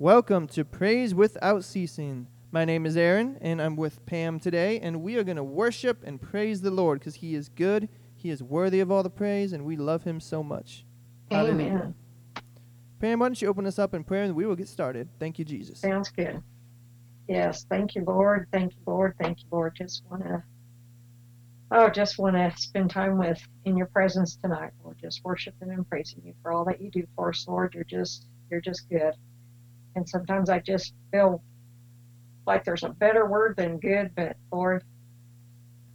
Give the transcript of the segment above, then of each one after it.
Welcome to Praise Without Ceasing. My name is Aaron, and I'm with Pam today, and we are going to worship and praise the Lord because He is good, He is worthy of all the praise, and we love Him so much. Hallelujah. Amen. Pam, why don't you open us up in prayer and we will get started. Thank you, Jesus. Sounds good. Yes, thank you, Lord. Thank you, Lord. Thank you, Lord. Just want to, oh, just want to spend time with in your presence tonight, Lord. Just worshiping and praising you for all that you do for us, Lord. You're just, you're just good. And sometimes I just feel like there's a better word than good, but Lord,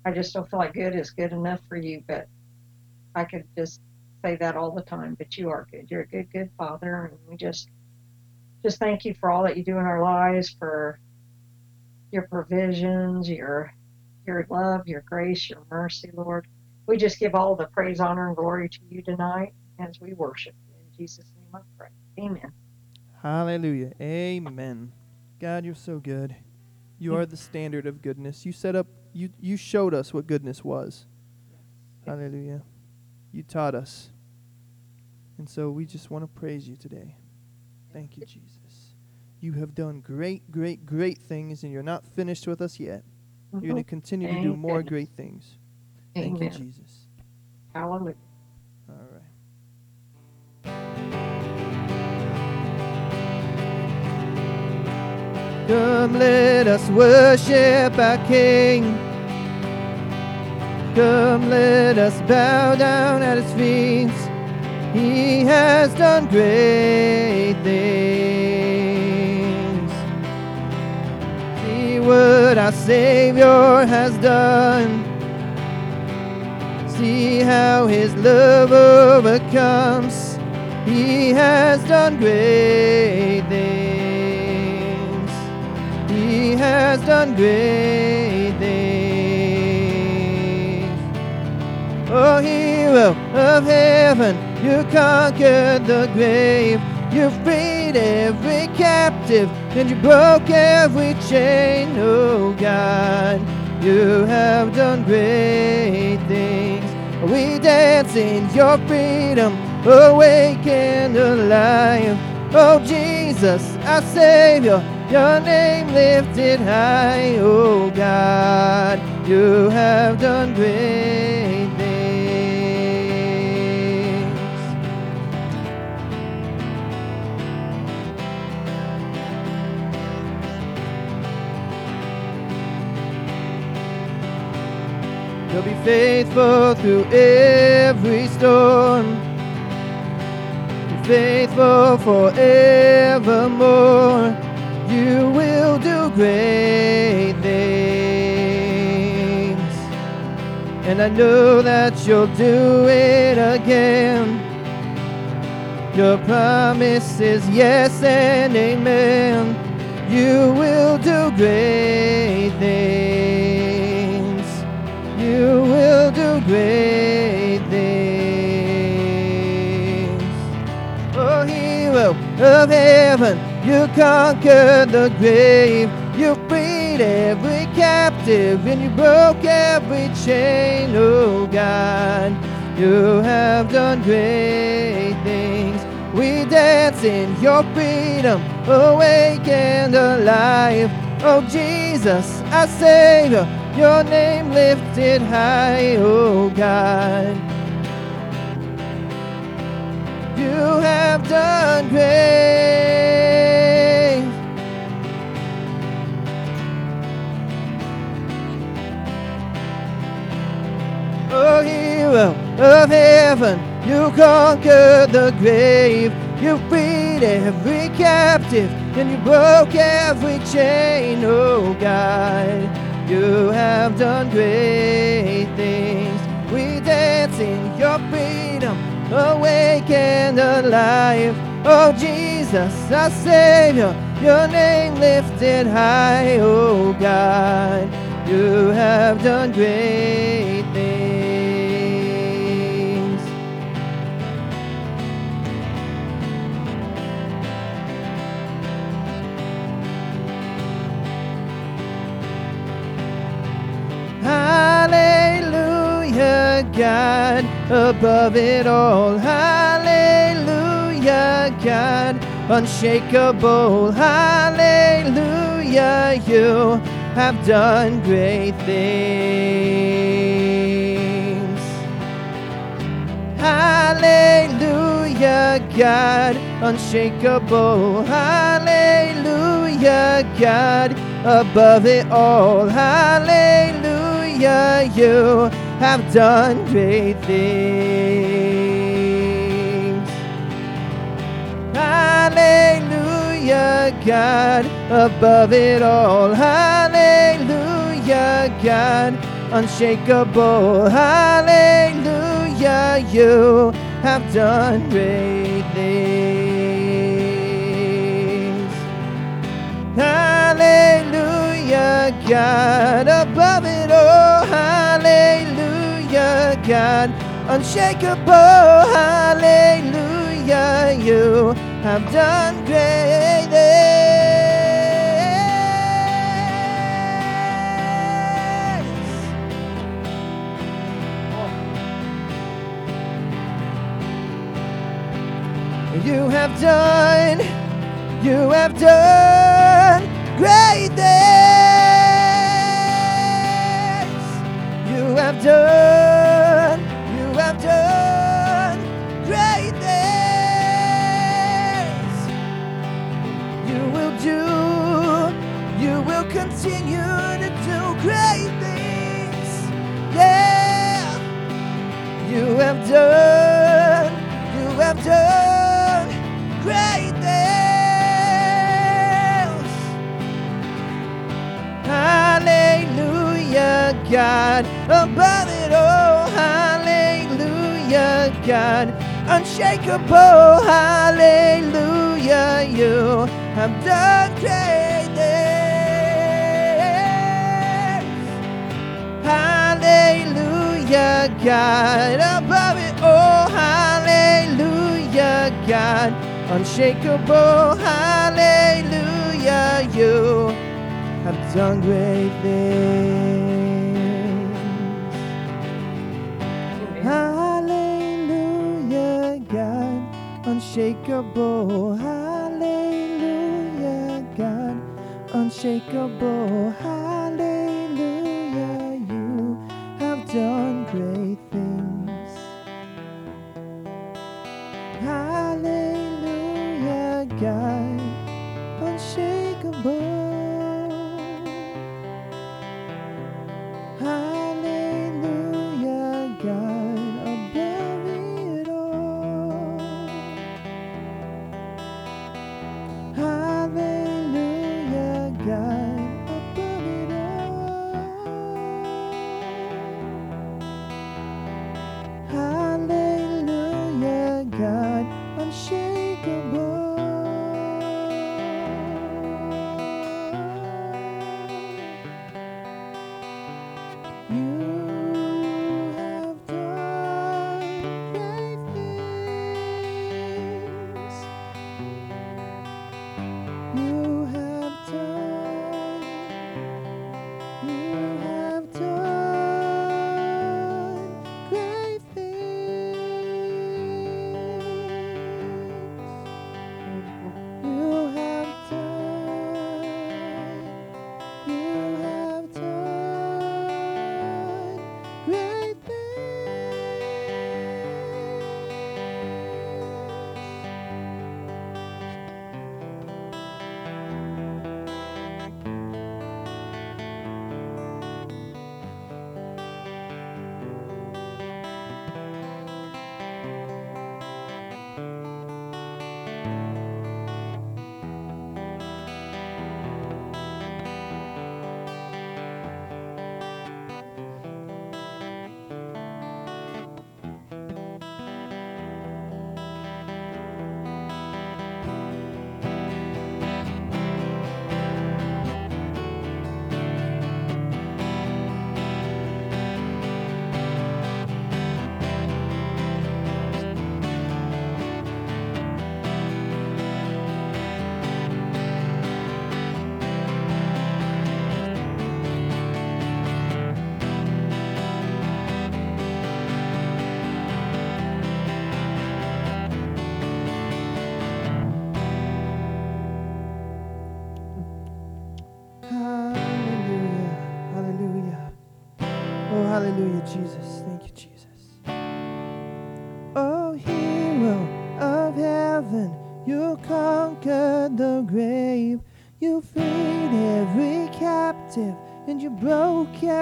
I just don't feel like good is good enough for you. But I could just say that all the time. But you are good. You're a good, good Father, and we just, just thank you for all that you do in our lives, for your provisions, your your love, your grace, your mercy, Lord. We just give all the praise, honor, and glory to you tonight as we worship. In Jesus' name I pray. Amen. Hallelujah. Amen. God, you're so good. You are the standard of goodness. You set up, you, you showed us what goodness was. Hallelujah. You taught us. And so we just want to praise you today. Thank you, Jesus. You have done great, great, great things, and you're not finished with us yet. You're going to Mhm. continue to do more great things. Thank you, Jesus. Hallelujah. Come, let us worship our King. Come, let us bow down at his feet. He has done great things. See what our Savior has done. See how his love overcomes. He has done great things. He has done great things. Oh, hero of heaven, you conquered the grave. You freed every captive and you broke every chain. Oh, God, you have done great things. We dance in your freedom, awake and alive. Oh, Jesus, our Savior, your name lifted high. Oh, God, you have done great things. You'll be faithful through every storm. Be faithful forevermore. You will do great things. And I know that you'll do it again. Your promise is yes and amen. You will do great things. You will do great things. Oh, hero of heaven, you conquered the grave. You freed every captive and you broke every chain. Oh, God, you have done great things. We dance in your freedom, awake and alive. Oh, Jesus, our Savior, your name lifted high, oh God. You have done great. Hero of heaven, you conquered the grave. You freed every captive and you broke every chain. Oh, God, you have done great things. We dance in your freedom, awake and alive. Oh, Jesus, our Savior, your name lifted high. Oh, God, you have done great Hallelujah, God, above it all. Hallelujah, God, unshakable. Hallelujah, you have done great things. Hallelujah, God, unshakable. Hallelujah, God, above it all. Hallelujah, you have done great things. Hallelujah, God, above it all. Hallelujah, God, unshakable. Hallelujah, you have done great things. Hallelujah, God, above it all. Hallelujah, God, unshakable. Hallelujah, you have done great. You have done, you have done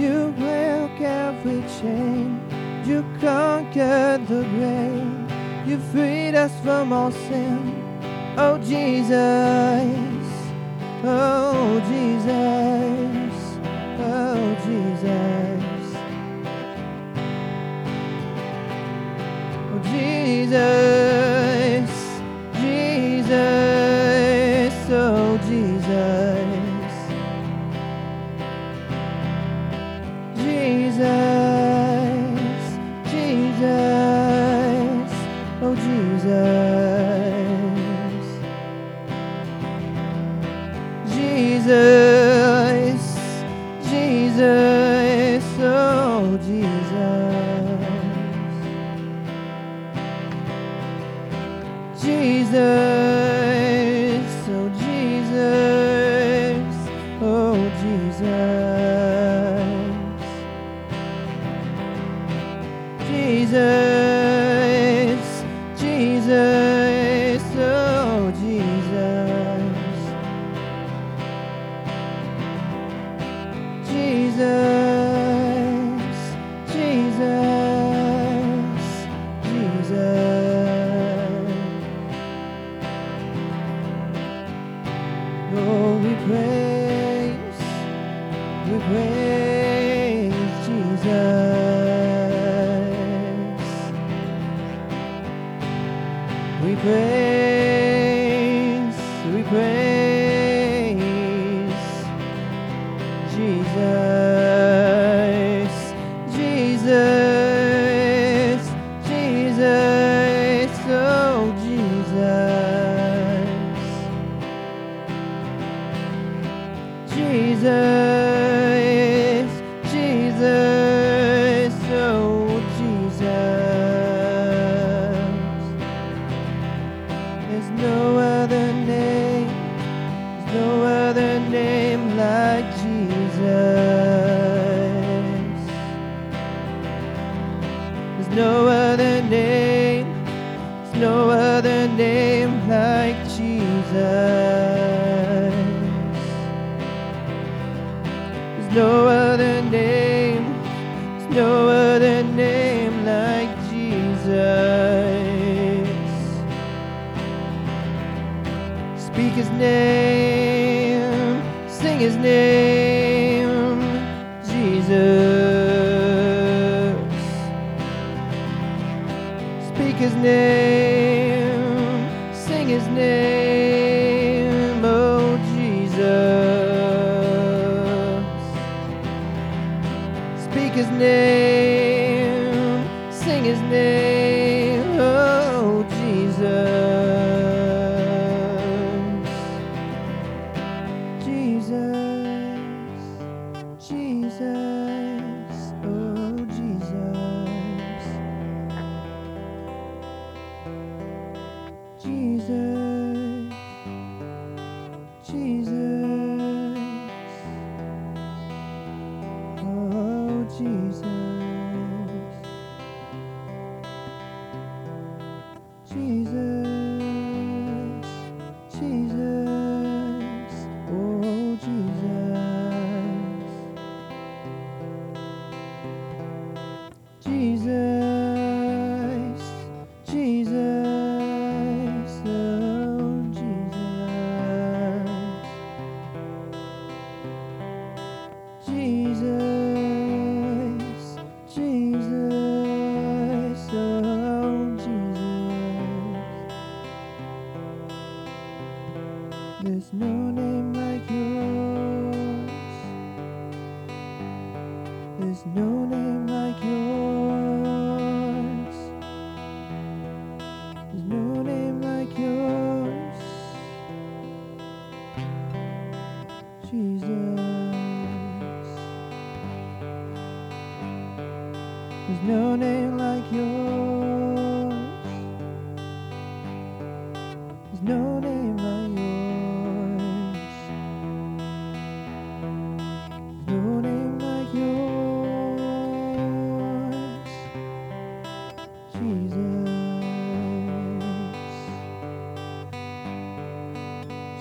you broke every chain. You conquered the grave. You freed us from all sin. Oh, Jesus. Oh, Jesus. Oh, Jesus. Oh, Jesus. Jesus. Jesus. Jesus. Oh, Jesus. Jesus, Jesus,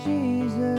Jesus.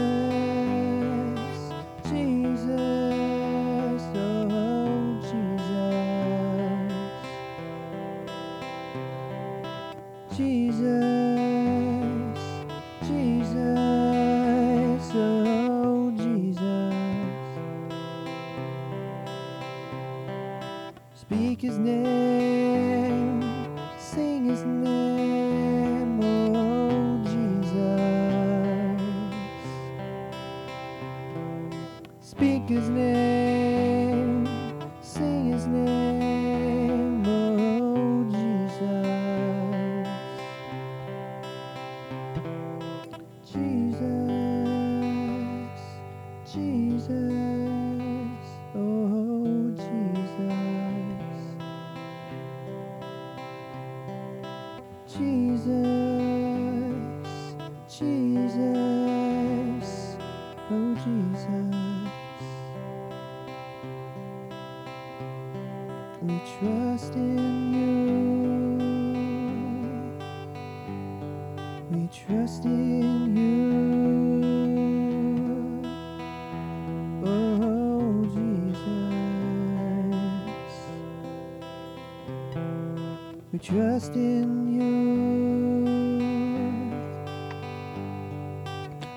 Trust in you.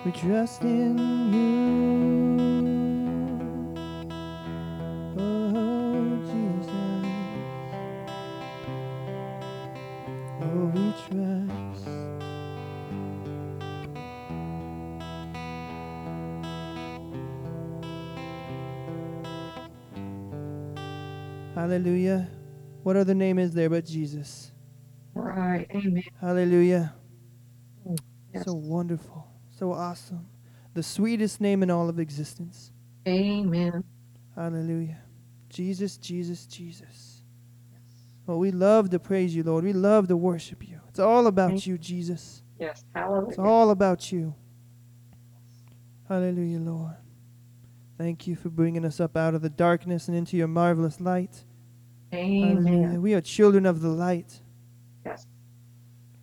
We trust in you. Other name is there but Jesus? Right. Amen. Hallelujah. Mm, yes. So wonderful. So awesome. The sweetest name in all of existence. Amen. Hallelujah. Jesus, Jesus, Jesus. Yes. Well, we love to praise you, Lord. We love to worship you. It's all about you, Jesus. Yes. Hallelujah. It's all about you. Hallelujah, Lord. Thank you for bringing us up out of the darkness and into your marvelous light. Hallelujah. Amen. We are children of the light. Yes.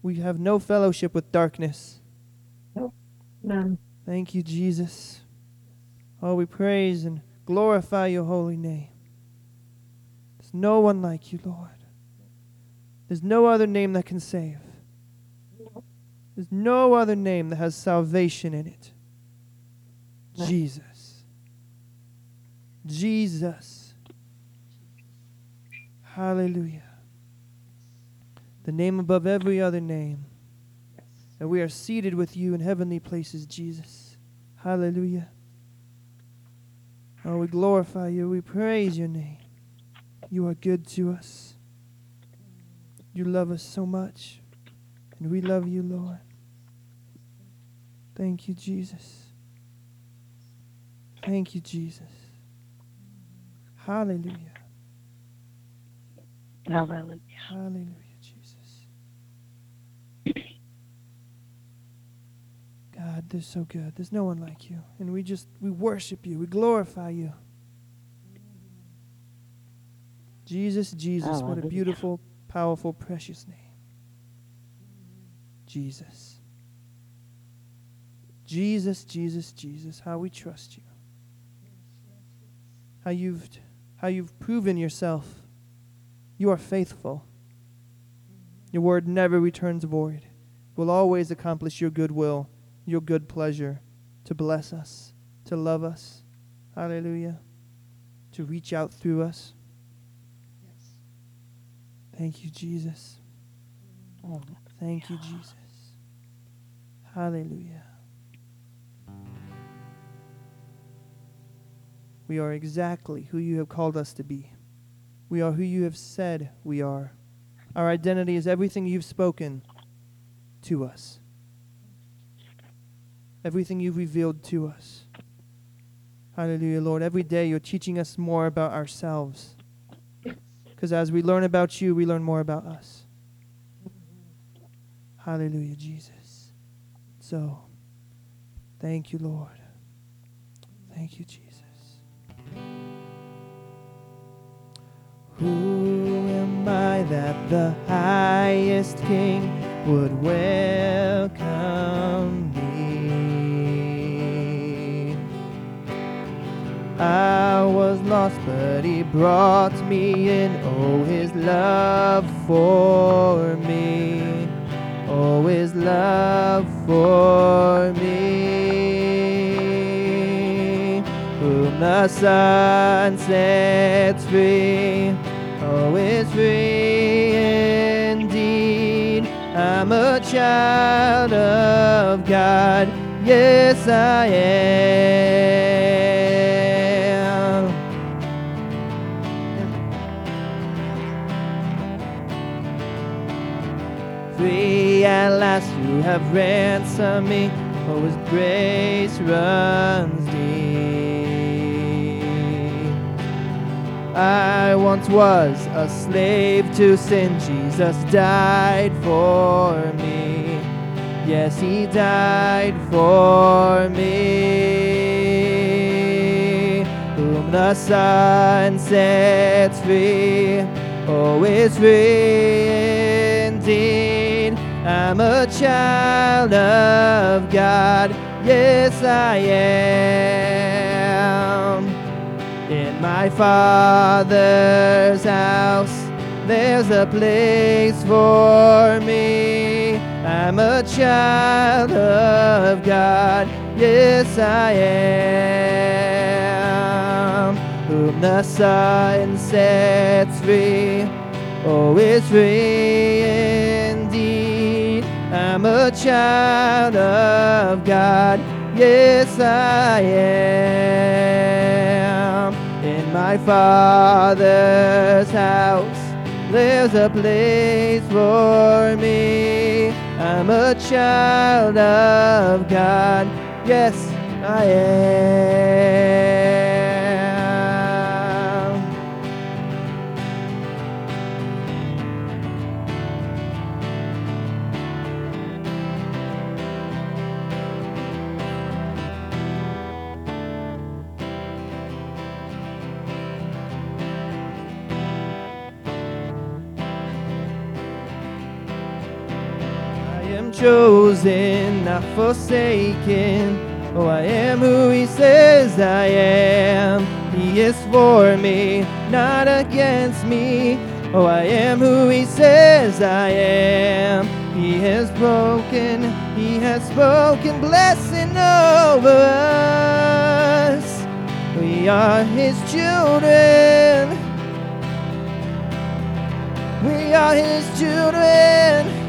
We have no fellowship with darkness. No. None. Thank you, Jesus. Oh, we praise and glorify your holy name. There's no one like you, Lord. There's no other name that can save. There's no other name that has salvation in it. Jesus. Jesus. Hallelujah. The name above every other name. That we are seated with you in heavenly places, Jesus. Hallelujah. Oh, we glorify you. We praise your name. You are good to us. You love us so much. And we love you, Lord. Thank you, Jesus. Thank you, Jesus. Hallelujah. Hallelujah. Hallelujah, Jesus. God, they're so good. There's no one like you. And we just, we worship you. We glorify you. Jesus, Jesus, what a beautiful, powerful, precious name. Jesus. Jesus, Jesus, Jesus, how we trust you. How you've how you've proven yourself. You are faithful. Your word never returns void. Will always accomplish your good will, your good pleasure, to bless us, to love us. Hallelujah. To reach out through us. Yes. Thank you, Jesus. Oh, Thank you, Jesus. Hallelujah. We are exactly who you have called us to be. We are who you have said we are. Our identity is everything you've spoken to us, everything you've revealed to us. Hallelujah, Lord. Every day you're teaching us more about ourselves. Because as we learn about you, we learn more about us. Hallelujah, Jesus. So, thank you, Lord. Thank you, Jesus. Who am I that the highest king would welcome me? I was lost, but he brought me in. Oh, his love for me. Oh, his love for me. Whom the Son sets free. Oh, is free indeed. I'm a child of God. Yes, I am. Free at last, you have ransomed me. Oh, His grace runs I once was a slave to sin. Jesus died for me. Yes, He died for me. Whom the Son sets free. Oh, is free indeed. I'm a child of God. Yes, I am. My Father's house, there's a place for me. I'm a child of God. Yes, I am. Whom the Son sets free. Oh, is free indeed. I'm a child of God. Yes, I am. My Father's house, there's a place for me. I'm a child of God. Yes, I am. Chosen, not forsaken. Oh, I am who He says I am. He is for me, not against me. Oh, I am who He says I am. He has broken, He has spoken blessing over us. We are His children. We are His children.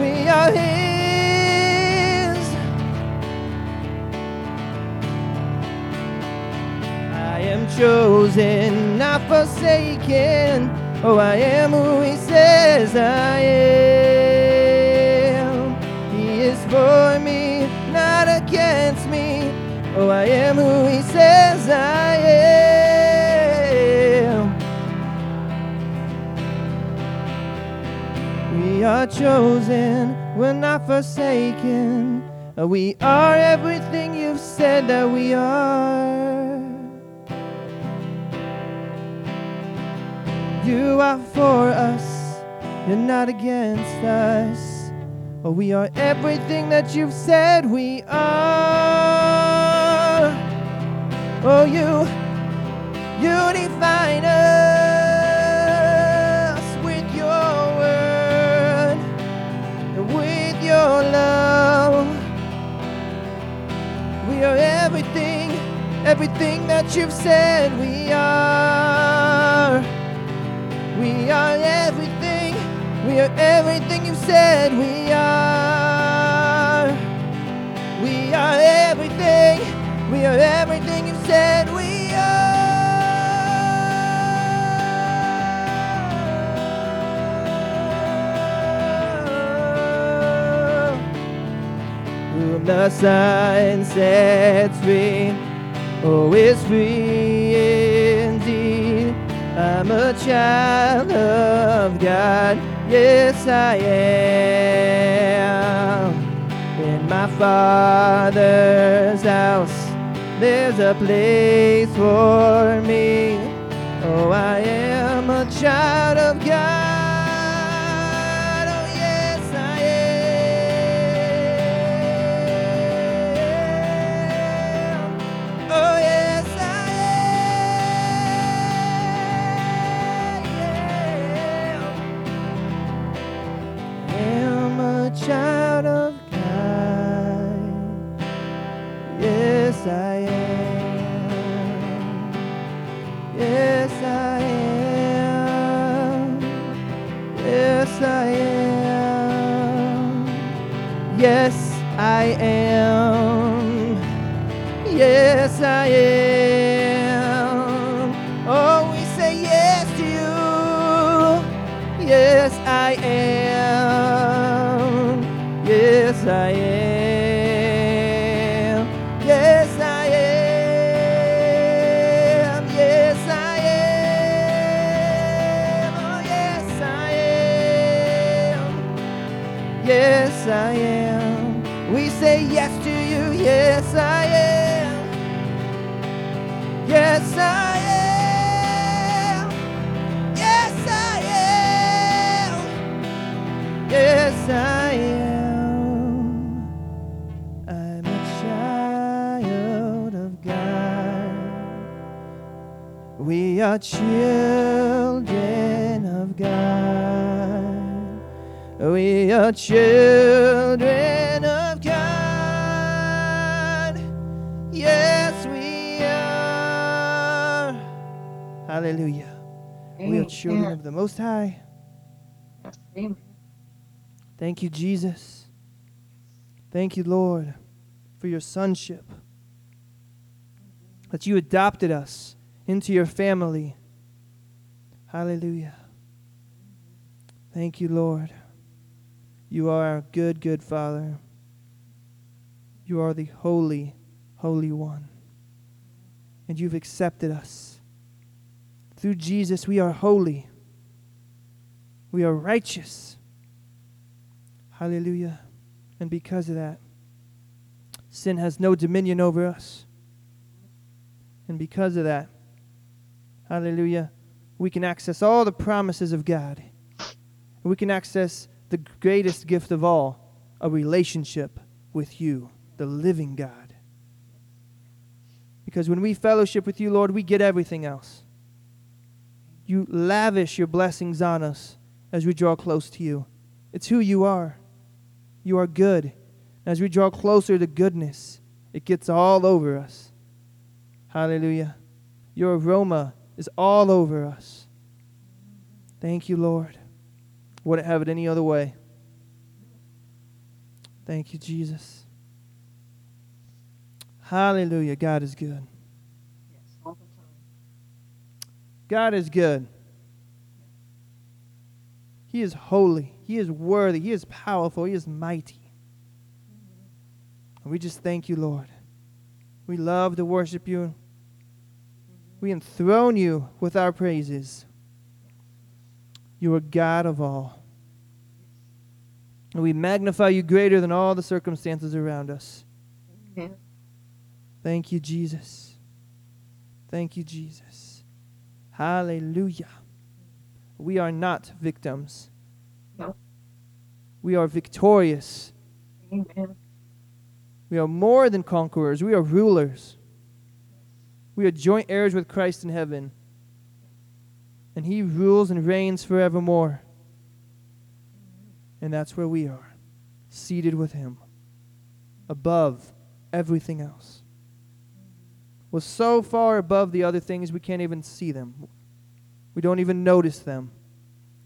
We are His. I am chosen, not forsaken. Oh, I am who He says I am. He is for me, not against me. Oh, I am who He says I am. We are chosen, we're not forsaken. Uh, We are everything you've said that we are. You are for us, you're not against us. Oh, we are everything that you've said we are. Oh, you, you define us We are everything, everything that you've said we are. We are everything, we are everything you've said we are. We are everything, we are everything you've said we the Son sets free. Oh, it's free indeed. I'm a child of God. Yes, I am. In my Father's house, there's a place for me. Oh, I am a child of God. Are children of God. We are children of God. Yes, we are. Hallelujah. We are children of the Most High. Amen. Thank you, Jesus. Thank you, Lord, for your sonship. That you adopted us into your family. Hallelujah. Thank you, Lord. You are our good, good Father. You are the holy, holy one. And you've accepted us. Through Jesus, we are holy. We are righteous. Hallelujah. And because of that, sin has no dominion over us. And because of that, hallelujah, we can access all the promises of God. We can access the greatest gift of all a relationship with you, the living God. Because when we fellowship with you, Lord, we get everything else. You lavish your blessings on us as we draw close to you. It's who you are. You are good. And As we draw closer to goodness, it gets all over us. Hallelujah. Your aroma is all over us. Thank you, Lord. Wouldn't have it any other way. Thank you, Jesus. Hallelujah. God is good. God is good. He is holy. He is worthy. He is powerful. He is mighty. And we just thank you, Lord. We love to worship you. We enthrone you with our praises. You are God of all. And we magnify you greater than all the circumstances around us. Amen. Thank you, Jesus. Thank you, Jesus. Hallelujah. We are not victims. No. We are victorious. Amen. We are more than conquerors. We are rulers. We are joint heirs with Christ in heaven. And he rules and reigns forevermore. And that's where we are, seated with him, above everything else. We're so far above the other things we can't even see them. We don't even notice them.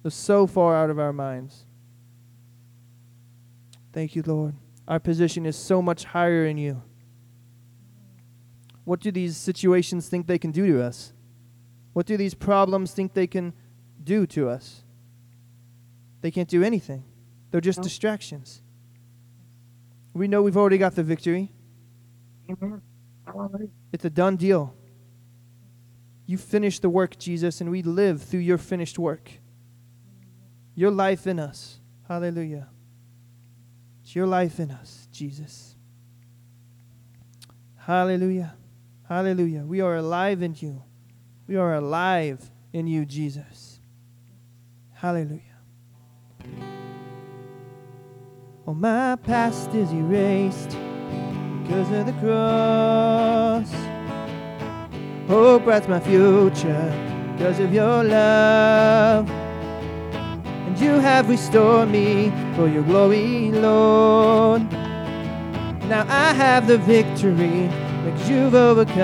They're so far out of our minds. Thank you, Lord. Our position is so much higher in you. What do these situations think they can do to us? What do these problems think they can do to us? They can't do anything. They're just No. distractions. We know we've already got the victory. Amen. It's a done deal. You finished the work, Jesus, and we live through your finished work. Your life in us. Hallelujah. It's your life in us, Jesus. Hallelujah. Hallelujah. We are alive in you. We are alive in you, Jesus. Hallelujah. Oh, my past is erased because of the cross. Hope brights my future because of your love. And you have restored me for your glory, Lord. Now I have the victory because you've overcome.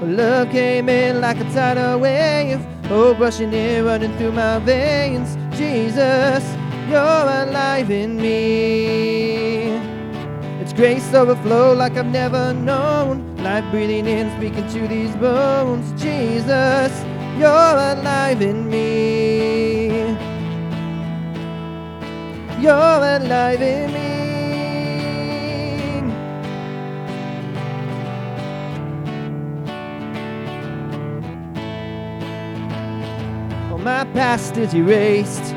Love came in like a tidal wave. Oh, Hope rushing in, running through my veins. Jesus, you're alive in me. It's grace overflow like I've never known. Life breathing in, speaking to these bones. Jesus, you're alive in me. You're alive in me. Past is erased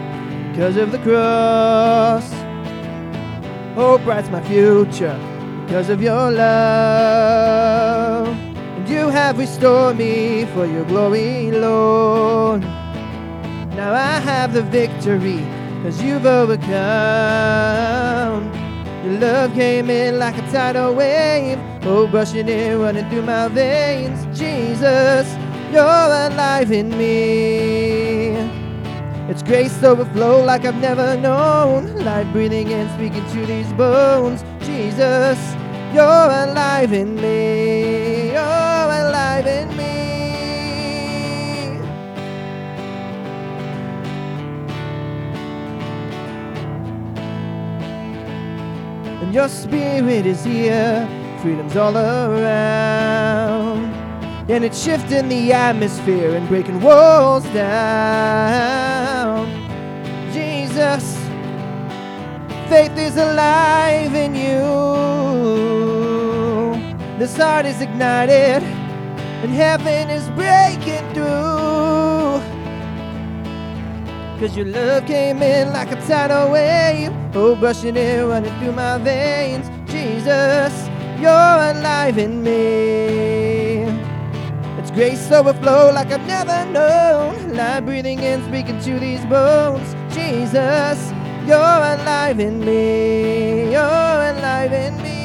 because of the cross. Hope brights my future because of your love. And you have restored me for your glory, Lord. Now I have the victory because you've overcome. Your love came in like a tidal wave. Oh, rushing in, running through my veins. Jesus, you're alive in me. It's grace overflow like I've never known. Life breathing and speaking to these bones. Jesus, you're alive in me. You're alive in me. And your spirit is here. Freedom's all around. And it's shifting the atmosphere and breaking walls down. Faith is alive in you. This heart is ignited, and heaven is breaking through. Cause your love came in like a tidal wave. Oh, rushing in, running through my veins. Jesus, you're alive in me. It's grace overflow like I've never known. Life breathing and speaking to these bones. Jesus, you're alive in me. You're alive in me.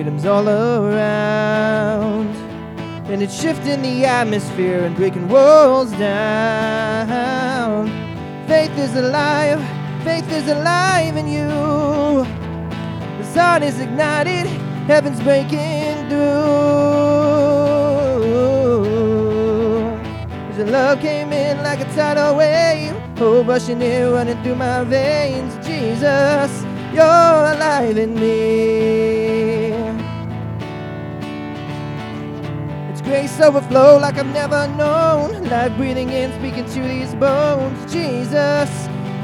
Freedom's all around. And it's shifting the atmosphere and breaking walls down. Faith is alive, faith is alive in you. The sun is ignited, heaven's breaking through. Your love came in like a tidal wave, oh, rushing in, running through my veins. Jesus, you're alive in me. Grace overflow like I've never known. Life breathing in, speaking to these bones. Jesus,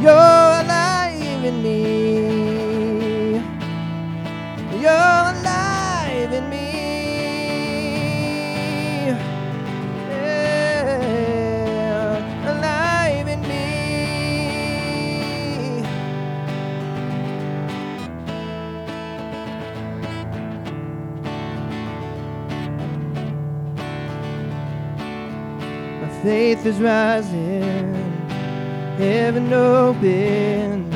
you're alive in me. You're alive in me. Faith is rising, heaven open,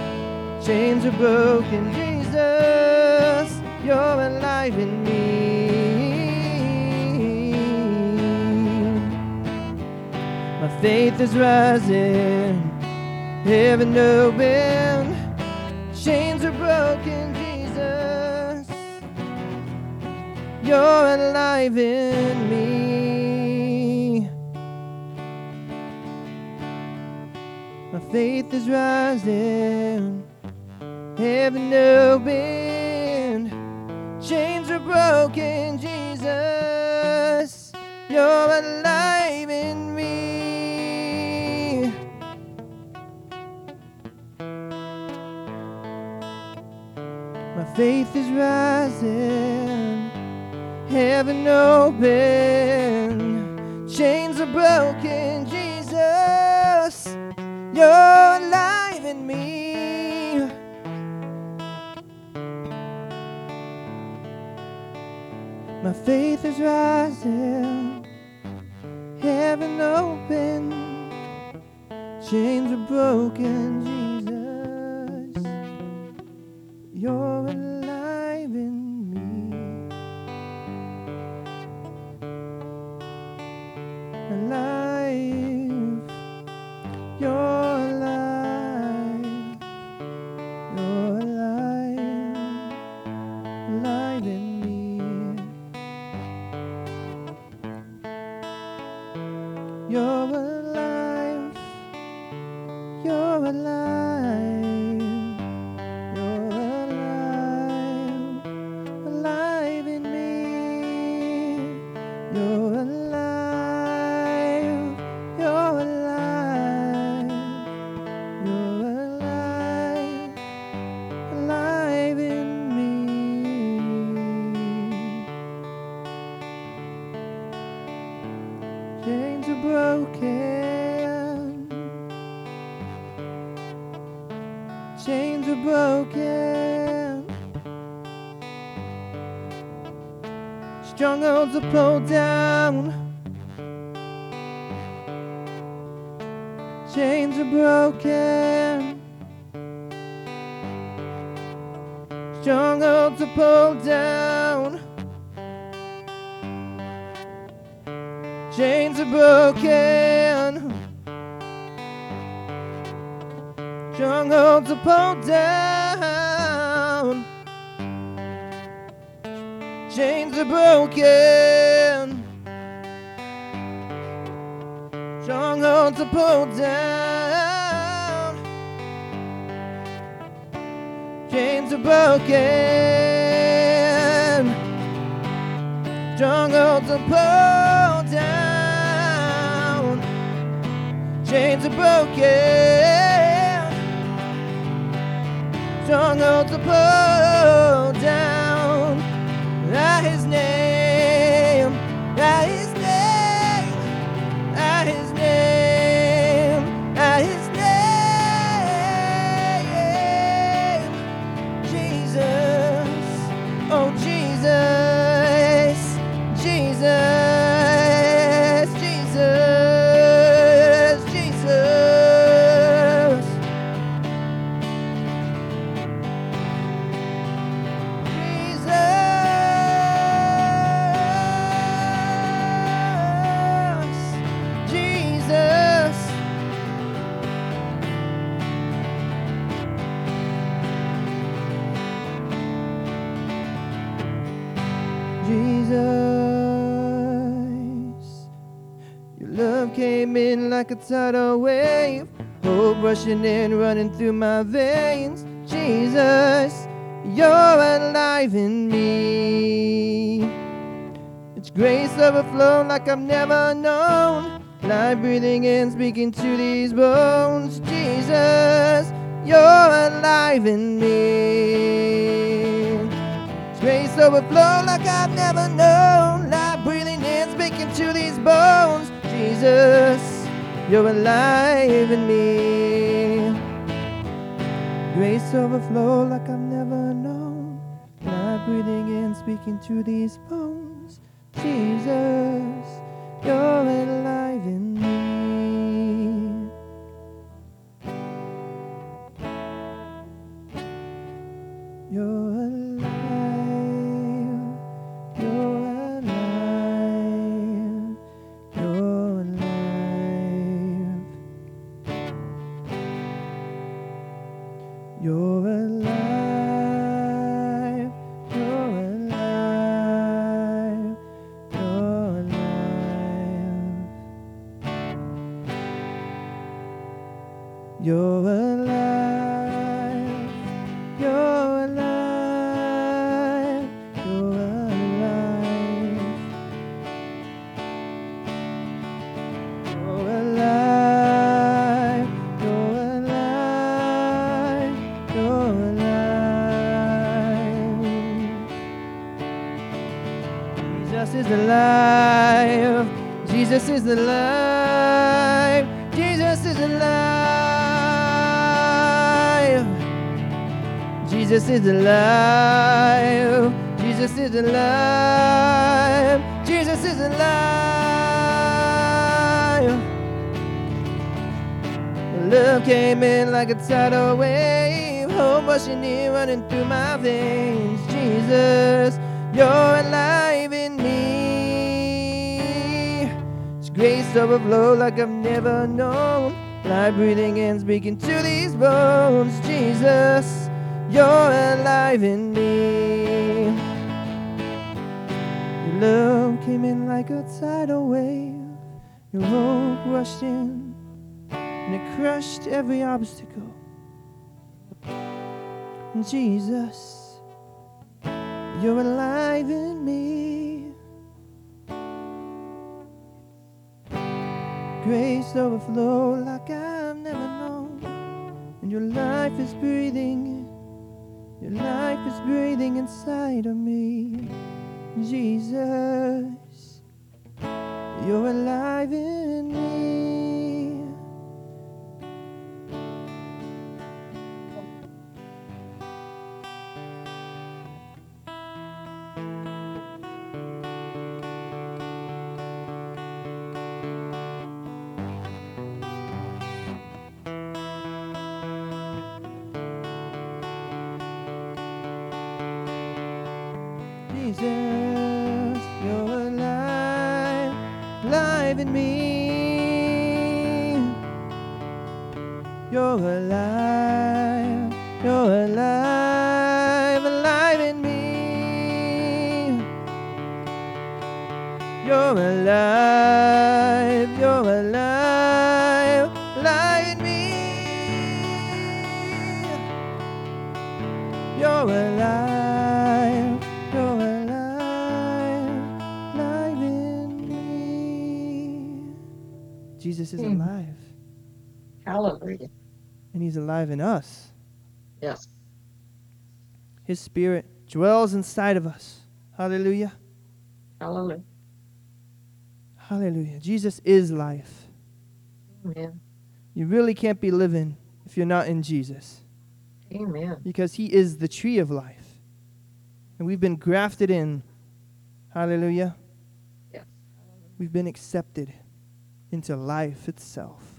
chains are broken. Jesus, you're alive in me. My faith is rising, heaven open, chains are broken. Jesus. You're alive in me. Faith is rising, heaven opened, chains are broken, Jesus. You're alive in me. My faith is rising, heaven open, chains are broken. You're alive in me. My faith is rising, heaven open, chains are broken, Strongholds are pulled down. Chains are broken. Strongholds are pulled down. Chains are broken. Strongholds are pulled down. Chains are broken. Strongholds are like a tidal wave, hope rushing in, running through my veins. Jesus, you're alive in me. It's grace overflowing like I've never known. Life breathing in, speaking to these bones. Jesus, you're alive in me. It's grace overflow like I've never known. Life breathing in, speaking to these bones. Jesus, you're alive in me. Grace overflow like I've never known. Life breathing in, speaking to these bones. Jesus, you're alive in me. You're alive. Alive. Jesus is alive. Jesus is alive. Jesus is alive. Jesus is alive. Jesus is alive. Love came in like a tidal wave, hope rushing in, running through my veins. Jesus, you're alive in Grace overflow like I've never known. Life breathing and speaking to these bones. Jesus, you're alive in me. Your love came in like a tidal wave. Your hope rushed in and it crushed every obstacle. Jesus, you're alive in me. Grace overflow like I've never known. And your life is breathing, your life is breathing inside of me. Jesus, you're alive in me. He's alive in us. Yes. His Spirit dwells inside of us. Hallelujah. Hallelujah. Hallelujah. Jesus is life. Amen. You really can't be living if you're not in Jesus Amen. because He is the tree of life. And we've been grafted in. Hallelujah. Yes. We've been accepted into life itself.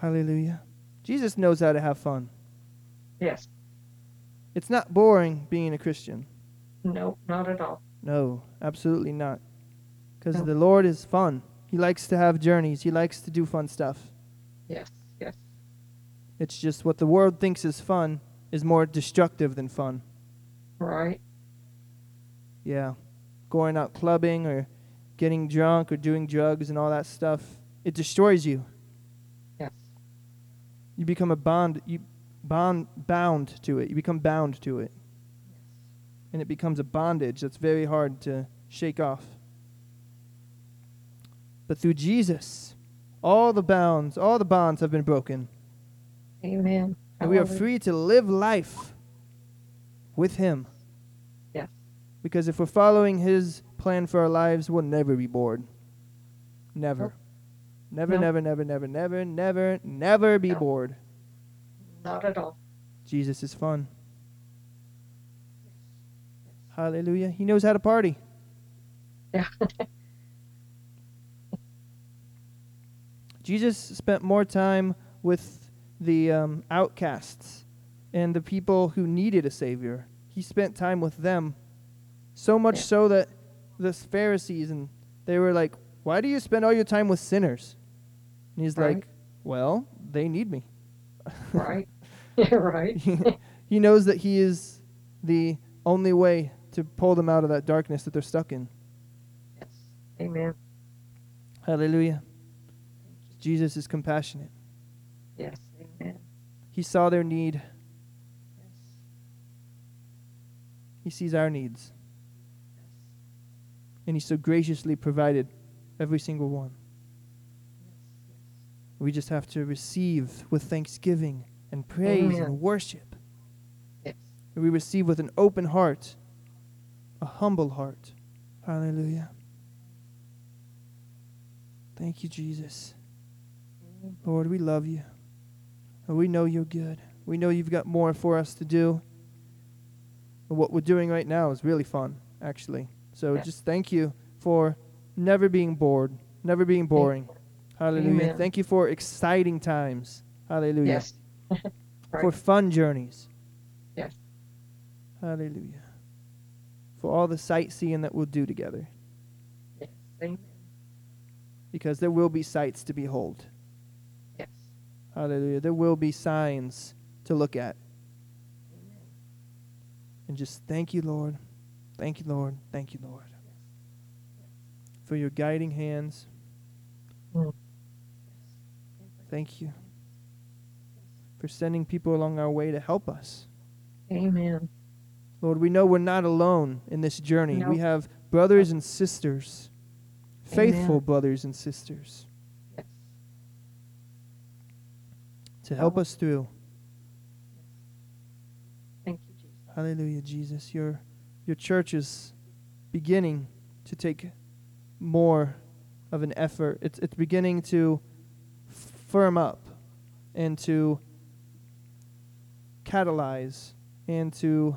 Hallelujah. Jesus knows how to have fun. Yes. It's not boring being a Christian. No, not at all. No, absolutely not. Because No. the Lord is fun. He likes to have journeys, He likes to do fun stuff. Yes. Yes. It's just what the world thinks is fun is more destructive than fun. Right. Yeah. Going out clubbing or getting drunk or doing drugs and all that stuff, it destroys you. You become a bond you bond bound to it. You become bound to it. And it becomes a bondage that's very hard to shake off. But through Jesus, all the bounds, all the bonds have been broken. Amen. And we are free to live life with Him. Yes. Because if we're following His plan for our lives, we'll never be bored. Never. Never, Nope. never, never, never, never, never, never be No. bored. Not at all. Jesus is fun. Hallelujah. He knows how to party. Yeah. Jesus spent more time with the um, outcasts and the people who needed a Savior. He spent time with them so much Yeah. so that the Pharisees and they were like, Why do you spend all your time with sinners? And he's Right. like, Well, they need me. right. Yeah, right. he knows that he is the only way to pull them out of that darkness that they're stuck in. Yes. Amen. Hallelujah. Jesus is compassionate. Yes. Amen. He saw their need. Yes. He sees our needs. And He so graciously provided every single one. We just have to receive with thanksgiving and praise Amen. and worship. Yes. And we receive with an open heart, a humble heart. Hallelujah. Thank you, Jesus. Lord, we love you. And we know you're good. We know you've got more for us to do. And what we're doing right now is really fun, actually. So Yes. just thank you for never being bored, never being boring. Hallelujah. Amen. Thank you for exciting times. Hallelujah. Yes. For fun journeys. Yes. Hallelujah. For all the sightseeing that we'll do together. Yes. Amen. Because there will be sights to behold. Yes. Hallelujah. There will be signs to look at. Amen. And just thank you, Lord. Thank you, Lord. Thank you, Lord. For your guiding hands. Mm. Thank you for sending people along our way to help us. Amen. Lord, we know we're not alone in this journey. No. We have brothers and sisters, faithful Amen. brothers and sisters, Yes. to help us through. Thank you, Jesus. Hallelujah, Jesus. Your your church is beginning to take more of an effort. It's it's beginning to firm up and to catalyze and to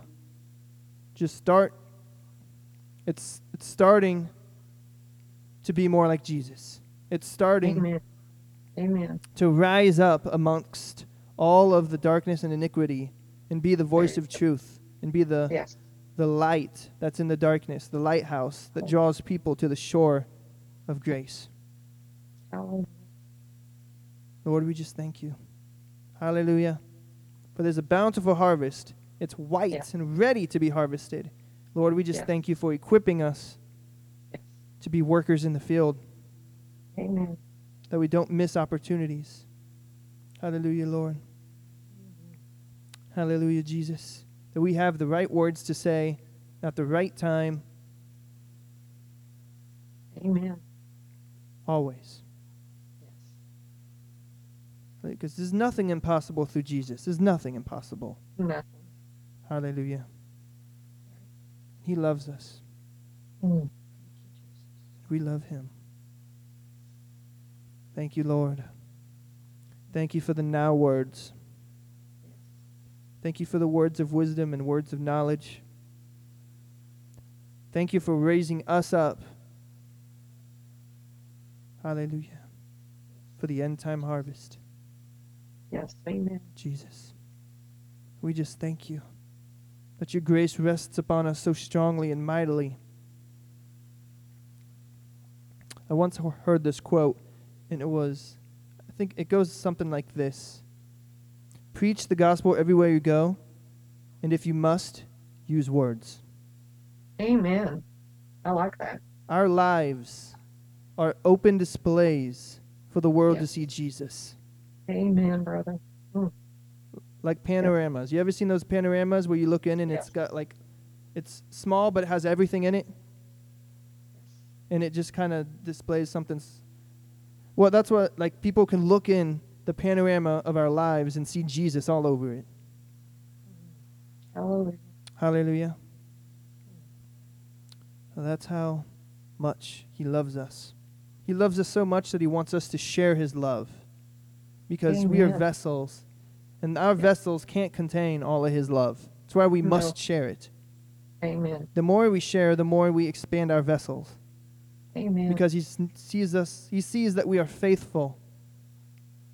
just start it's it's starting to be more like Jesus. It's starting Amen. Amen. to rise up amongst all of the darkness and iniquity and be the voice of truth and be the Yes. the light that's in the darkness, the lighthouse that draws people to the shore of grace. Hallelujah. Lord, we just thank you. Hallelujah. For there's a bountiful harvest. It's white Yeah. and ready to be harvested. Lord, we just Yeah. thank you for equipping us Yes. to be workers in the field, Amen. that we don't miss opportunities. Hallelujah, Lord. Hallelujah, Jesus. That we have the right words to say at the right time, Amen. always. Because there's nothing impossible through Jesus. There's nothing impossible. Nothing. Hallelujah. He loves us. Mm. We love him. Thank you, Lord. Thank you for the now words. Thank you for the words of wisdom and words of knowledge. Thank you for raising us up. Hallelujah. For the end time harvest. Yes. Amen. Jesus. We just thank you that your grace rests upon us so strongly and mightily. I once heard this quote, and it was, I think it goes something like this Preach the gospel everywhere you go, and if you must, use words. Amen. I like that. Our lives are open displays for the world to see Jesus. Amen, brother. Mm. like panoramas. You ever seen those panoramas where you look in and it's got like it's small but it has everything in it and it just kind of displays something Well, that's what like people can look in the panorama of our lives and see Jesus all over it. Mm-hmm. Hallelujah. Hallelujah. Well, that's how much he loves us. He loves us so much that he wants us to share his love. Because we are vessels and our vessels can't contain all of his love. That's why we No. must share it. Amen. The more we share, the more we expand our vessels. Amen. Because he sees us, he sees that we are faithful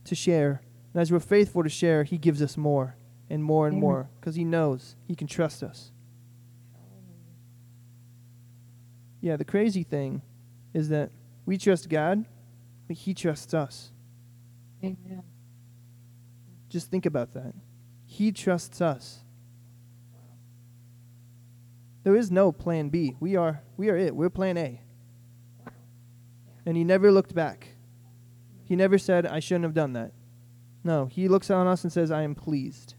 to share. And as we're faithful to share, he gives us more and more and Amen. more because he knows he can trust us. Yeah, the crazy thing is that we trust God, but he trusts us. Amen. Just think about that. He trusts us. There is no plan B. We are we are it. We're plan A. And he never looked back. He never said I shouldn't have done that. No, he looks on us and says, I am pleased.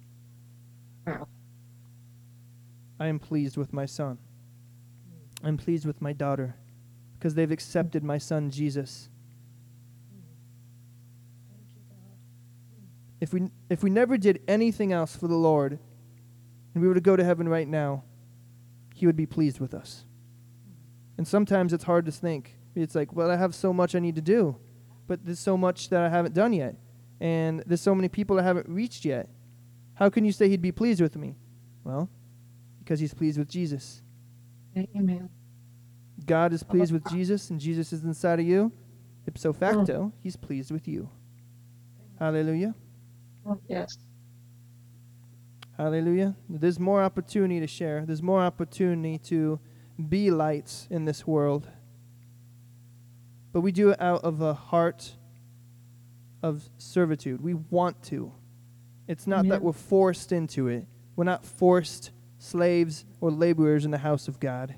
I am pleased with my son. I'm pleased with my daughter because they've accepted my son Jesus. If we if we never did anything else for the Lord and we were to go to heaven right now, he would be pleased with us. And sometimes it's hard to think. It's like, well, I have so much I need to do, but there's so much that I haven't done yet. And there's so many people I haven't reached yet. How can you say he'd be pleased with me? Well, because he's pleased with Jesus. Amen. God is pleased with oh. Jesus and Jesus is inside of you. Ipso facto, he's pleased with you. Hallelujah. Yes. Hallelujah. There's more opportunity to share. There's more opportunity to be lights in this world. But we do it out of a heart of servitude. We want to. It's not that we're forced into it. We're not forced slaves or laborers in the house of God.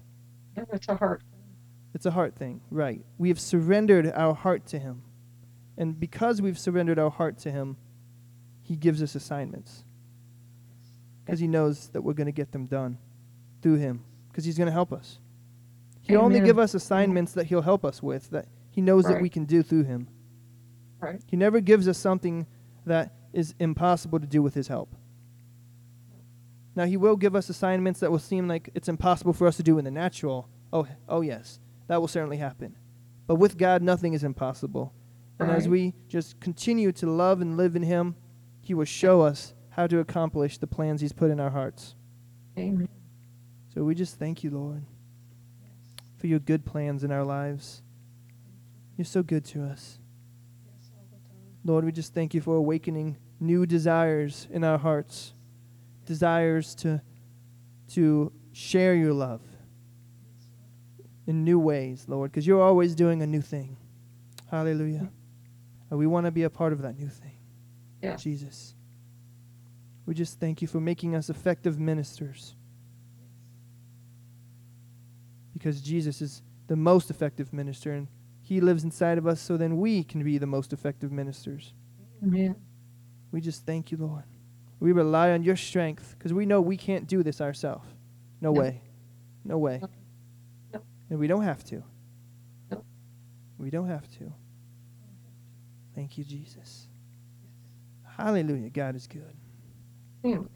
Yeah, It's a heart. It's a heart thing, right? We have surrendered our heart to Him. And because we've surrendered our heart to Him, He gives us assignments. Because He knows that we're going to get them done through Him. Because He's going to help us. He'll only Amen. give us assignments that He'll help us with, that He knows that we can do through Him. Right. He never gives us something that is impossible to do with His help. Now, He will give us assignments that will seem like it's impossible for us to do in the natural. Oh, oh yes, that will certainly happen. But with God, nothing is impossible. And as we just continue to love and live in Him, He will show us how to accomplish the plans He's put in our hearts. Amen. So we just thank you, Lord, for your good plans in our lives. You're so good to us. Yes, all the time. Lord, we just thank you for awakening new desires in our hearts, desires to, to share your love in new ways, Lord, because you're always doing a new thing. Hallelujah. And we want to be a part of that new thing. Yes. Jesus. We just thank you for making us effective ministers. Because Jesus is the most effective minister and he lives inside of us so then we can be the most effective ministers. Amen. We just thank you, Lord. We rely on your strength because we know we can't do this ourselves. No No. way. No way. No. No. And we don't have to. No. We don't have to. Thank you, Jesus. Hallelujah. God is good. Amen.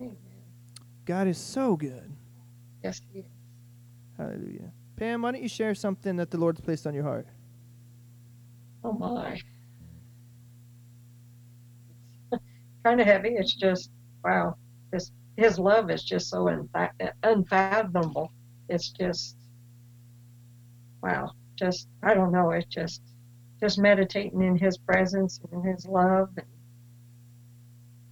Amen. God is so good. Yes, he is. Hallelujah. Pam, why don't you share something that the Lord's placed on your heart? Oh my. It's kind of heavy. It's just wow. This his love is just so unfa- unfathomable. It's just wow. Just I don't know. It's just just meditating in his presence and in his love. And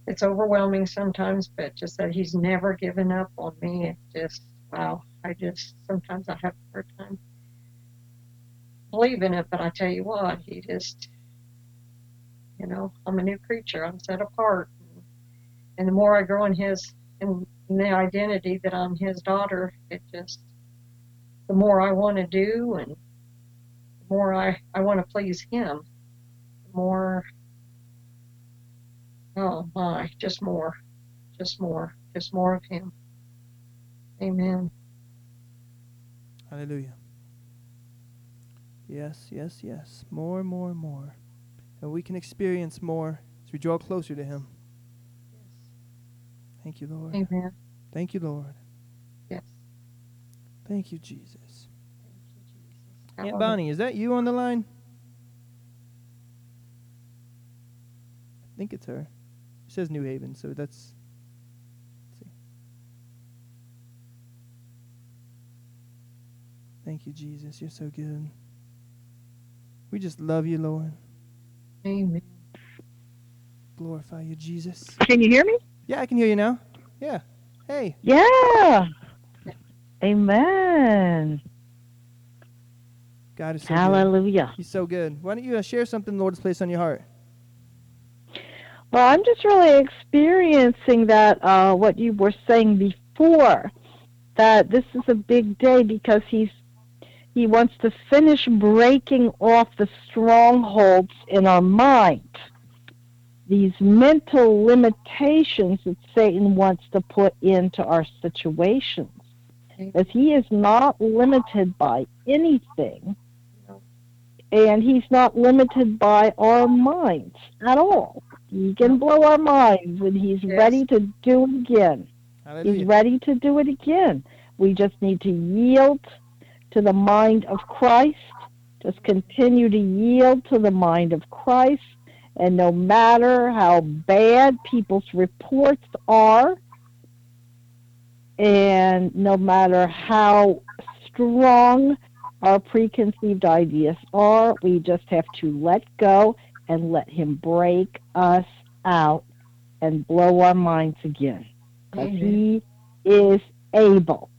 it's overwhelming sometimes, but just that he's never given up on me. It's just wow. I just sometimes I have a hard time believing it, but I tell you what, he just, you know, I'm a new creature. I'm set apart, and the more I grow in his in, in the identity that I'm his daughter, it just, the more I want to do, and more I I want to please him, the more. Oh my, just more, just more, just more of him. Amen. Hallelujah. Yes, yes, yes. More, more, more. And we can experience more as we draw closer to Him. Yes. Thank you, Lord. Amen. Thank you, Lord. Yes. Thank you, Jesus. Thank you, Jesus. Aunt Bonnie, is that you on the line? I think it's her. It says New Haven, so that's. Let's see. Thank you, Jesus. You're so good. We just love you, Lord. Amen. Glorify you, Jesus. Can you hear me? Yeah, I can hear you now. Yeah. Hey. Yeah. Amen. God is so good. Hallelujah. He's so good. Why don't you uh, share something the Lord has placed on your heart? Well, I'm just really experiencing that uh, what you were saying before, that this is a big day because he's he wants to finish breaking off the strongholds in our mind. these mental limitations that Satan wants to put into our situations. Because he is not limited by anything, and he's not limited by our minds at all. He can blow our minds, and he's Yes. ready to do it again. He's ready to do it again. We just need to yield to the mind of Christ. Just continue to yield to the mind of Christ. And no matter how bad people's reports are, and no matter how strong our preconceived ideas are, we just have to let go and let Him break us out and blow our minds again because he is able.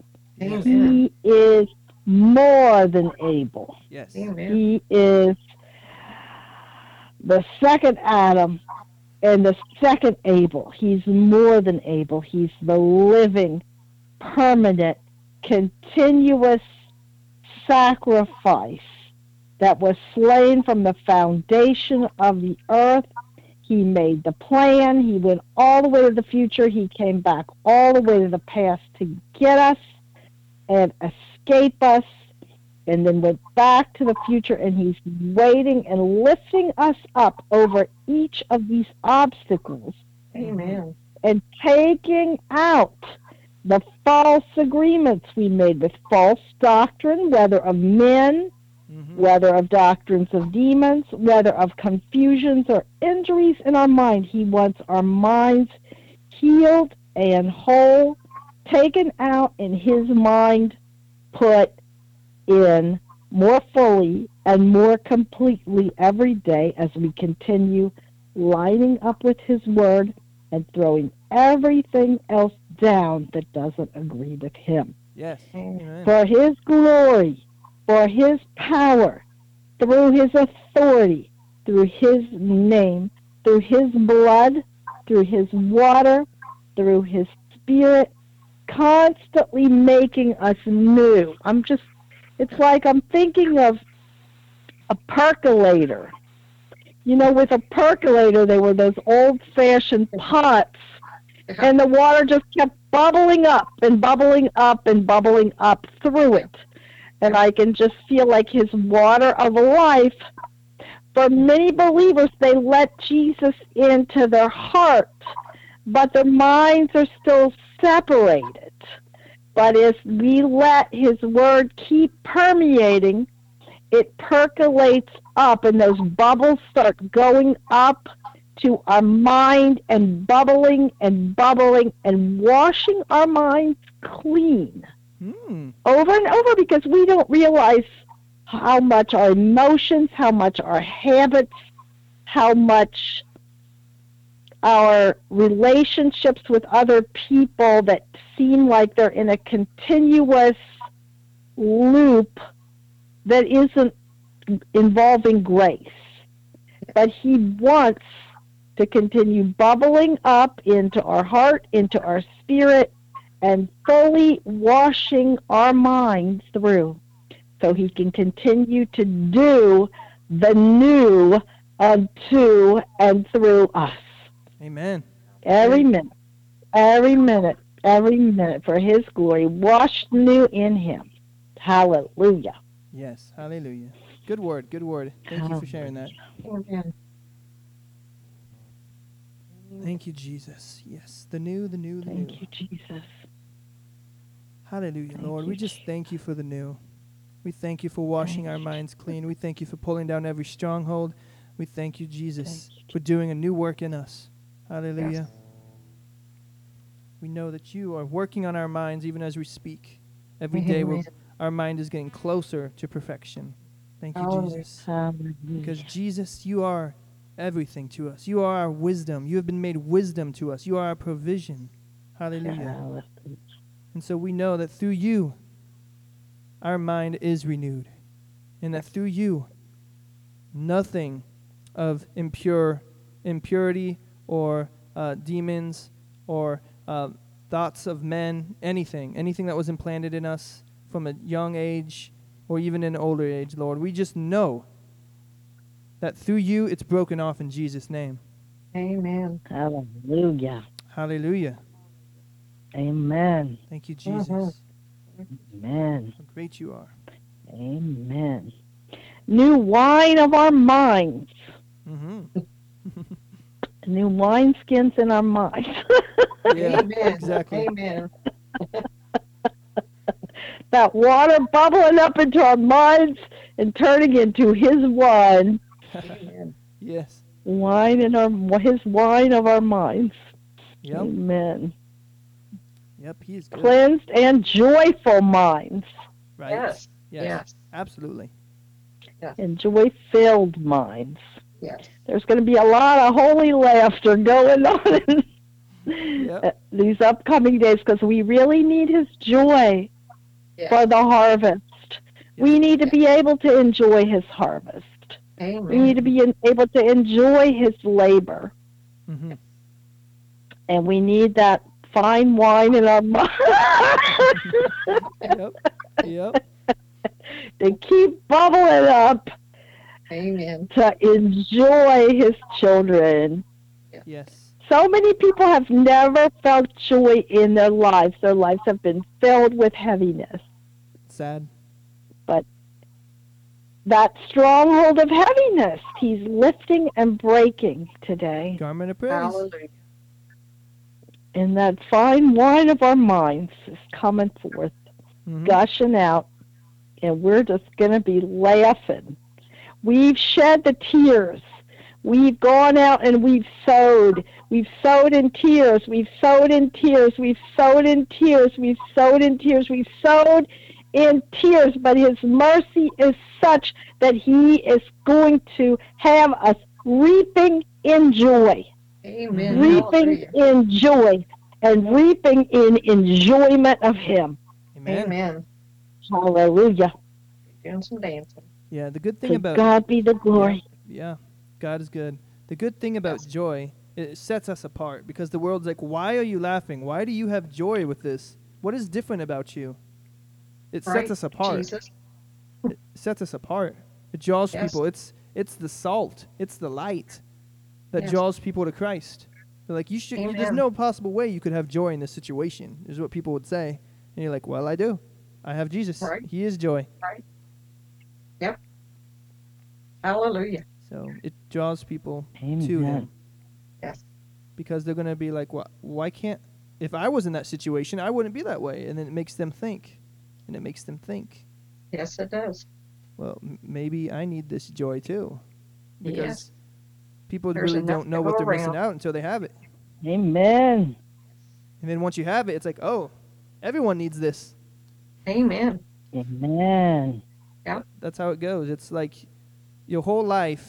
Amen. He is more than able. Yes. Amen. He is the second Adam and the second Abel. He's more than able. He's the living, permanent, continuous sacrifice that was slain from the foundation of the earth. He made the plan. He went all the way to the future. He came back all the way to the past to get us and escape us and then went back to the future and he's waiting and lifting us up over each of these obstacles Amen. and taking out the false agreements we made with false doctrine, whether of men, Mhm. whether of doctrines of demons, whether of confusions or injuries in our mind. He wants our minds healed and whole, taken out, and his mind put in more fully and more completely every day as we continue lining up with his word and throwing everything else down that doesn't agree with him Yes. Amen. For his glory, for his power, through his authority, through his name, through his blood, through his water, through his spirit, constantly making us new. I'm just, it's like I'm thinking of a percolator. You know, with a percolator, they were those old fashioned pots Uh-huh. and the water just kept bubbling up and bubbling up and bubbling up through it. And I can just feel like his water of life. For many believers, they let Jesus into their heart, but their minds are still separated. But as we let his word keep permeating, it percolates up, and those bubbles start going up to our mind and bubbling and bubbling and washing our minds clean Hmm. over and over because we don't realize how much our emotions, how much our habits, how much our relationships with other people that seem like they're in a continuous loop that isn't involving grace. But he wants to continue bubbling up into our heart, into our spirit, and fully washing our minds through so he can continue to do the new unto and through us Amen. every minute, every minute, every minute for his glory, washed new in him. Hallelujah. Yes. Hallelujah. Good word. Good word. Thank you for sharing that. Amen. Thank you, Jesus. Yes. The new, the new, the Thank new. you, Jesus. Hallelujah, Thank Lord. you, We just thank you for the new. We thank you for washing our you, minds clean. We thank you for pulling down every stronghold. We thank you, Jesus, Thank you, for doing a new work in us. Hallelujah. Yes. We know that you are working on our minds even as we speak. Every day our mind is getting closer to perfection. Thank you, oh, Jesus. Hallelujah. Because Jesus, you are everything to us. You are our wisdom. You have been made wisdom to us. You are our provision. Hallelujah. And so we know that through you, our mind is renewed. And that through you, nothing of impure impurity or uh, demons or uh, thoughts of men, anything, anything that was implanted in us from a young age or even an older age, Lord, we just know that through you it's broken off in Jesus' name. Amen. Hallelujah. Hallelujah. Amen. Thank you, Jesus. Mhm. Amen. How great you are. Amen. New wine of our minds. hmm New wineskins in our minds. Yeah, Amen. exactly. Amen. that water bubbling up into our minds and turning into his wine. Amen. yes. Wine in our his wine of our minds. Yep. Amen. Yep. He is good. Cleansed and joyful minds. Right. Yes. Yes. Yes. Absolutely. And joy filled minds. Yes. There's going to be a lot of holy laughter going on in Yep. Uh, these upcoming days because we really need his joy Yes. for the harvest. We need to be able to enjoy his harvest. Amen. We need to be able to enjoy his labor. hmm And we need that fine wine in our mouth Yep. Yep. to keep bubbling up Amen. to enjoy his children. Yes. So many people have never felt joy in their lives. Their lives have been filled with heaviness. Sad. That stronghold of heaviness, he's lifting and breaking today. Garment of praise. Hallelujah. And that fine wine of our minds is coming forth, Mhm. gushing out, and we're just going to be laughing. We've shed the tears. We've gone out and we've sowed. We've sowed in tears. We've sowed in tears. We've sowed in tears. We've sowed in tears. We've sowed in tears. In tears, but His mercy is such that He is going to have us reaping in joy Amen. reaping Hallelujah. in joy and reaping in enjoyment of Him. Amen. Amen. Hallelujah. Doing some dancing. Yeah. The good thing To about God be the glory. Yeah, God is good. The good thing about joy, it sets us apart because the world's like, why are you laughing? Why do you have joy with this? What is different about you? It Right? sets us apart. Jesus. It sets us apart. It draws Yes. people. It's it's the salt. It's the light that Yes. draws people to Christ. They're like, you should. you- there's no possible way you could have joy in this situation. Is what people would say, and you're like, well, I do. I have Jesus. Right. He is joy. Right. Yep. Hallelujah. So it draws people to Amen. Him. Yes. because they're going to be like, why, why can't, if I was in that situation, I wouldn't be that way. And then it makes them think. And it makes them think, Yes, it does. well, m- maybe I need this joy too. Because Yes. people There's really don't know what they're missing out until they have it. Amen. And then once you have it, it's like, oh, everyone needs this. Amen. Amen. That's how it goes. It's like your whole life,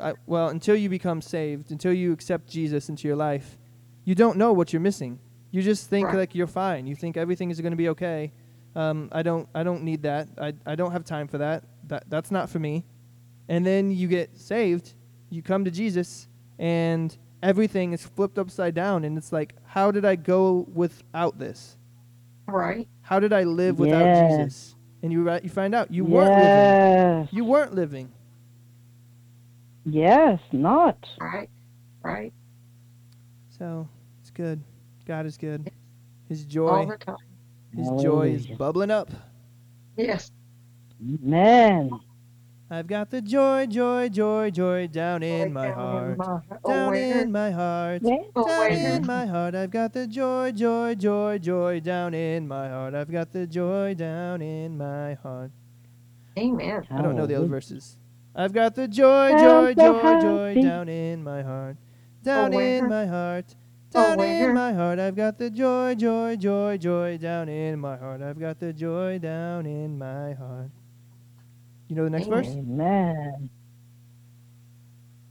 I, well, until you become saved, until you accept Jesus into your life, you don't know what you're missing. You just think Right. like you're fine. You think everything is going to be okay. Um, I don't. I don't need that. I, I don't have time for that. That that's not for me. And then you get saved. You come to Jesus, and everything is flipped upside down. And it's like, how did I go without this? Right. How did I live without Yes. Jesus? And you you find out you weren't living. yes. You weren't living. Yes, not. Right. Right. So it's good. God is good. His joy. All joy, the time. His joy is bubbling up. Yes. Amen. I've got the joy, joy, joy, joy down in my heart. Down in my heart. Down in my heart. I've got the joy, joy, joy, joy down in my heart. I've got the joy down in my heart. Amen. I don't know the other verses. I've got the joy, joy, joy, joy down in my heart. Down in my heart. Oh, Down in where? my heart. I've got the joy, joy, joy, joy down in my heart. I've got the joy down in my heart. You know the next Amen. verse? Amen.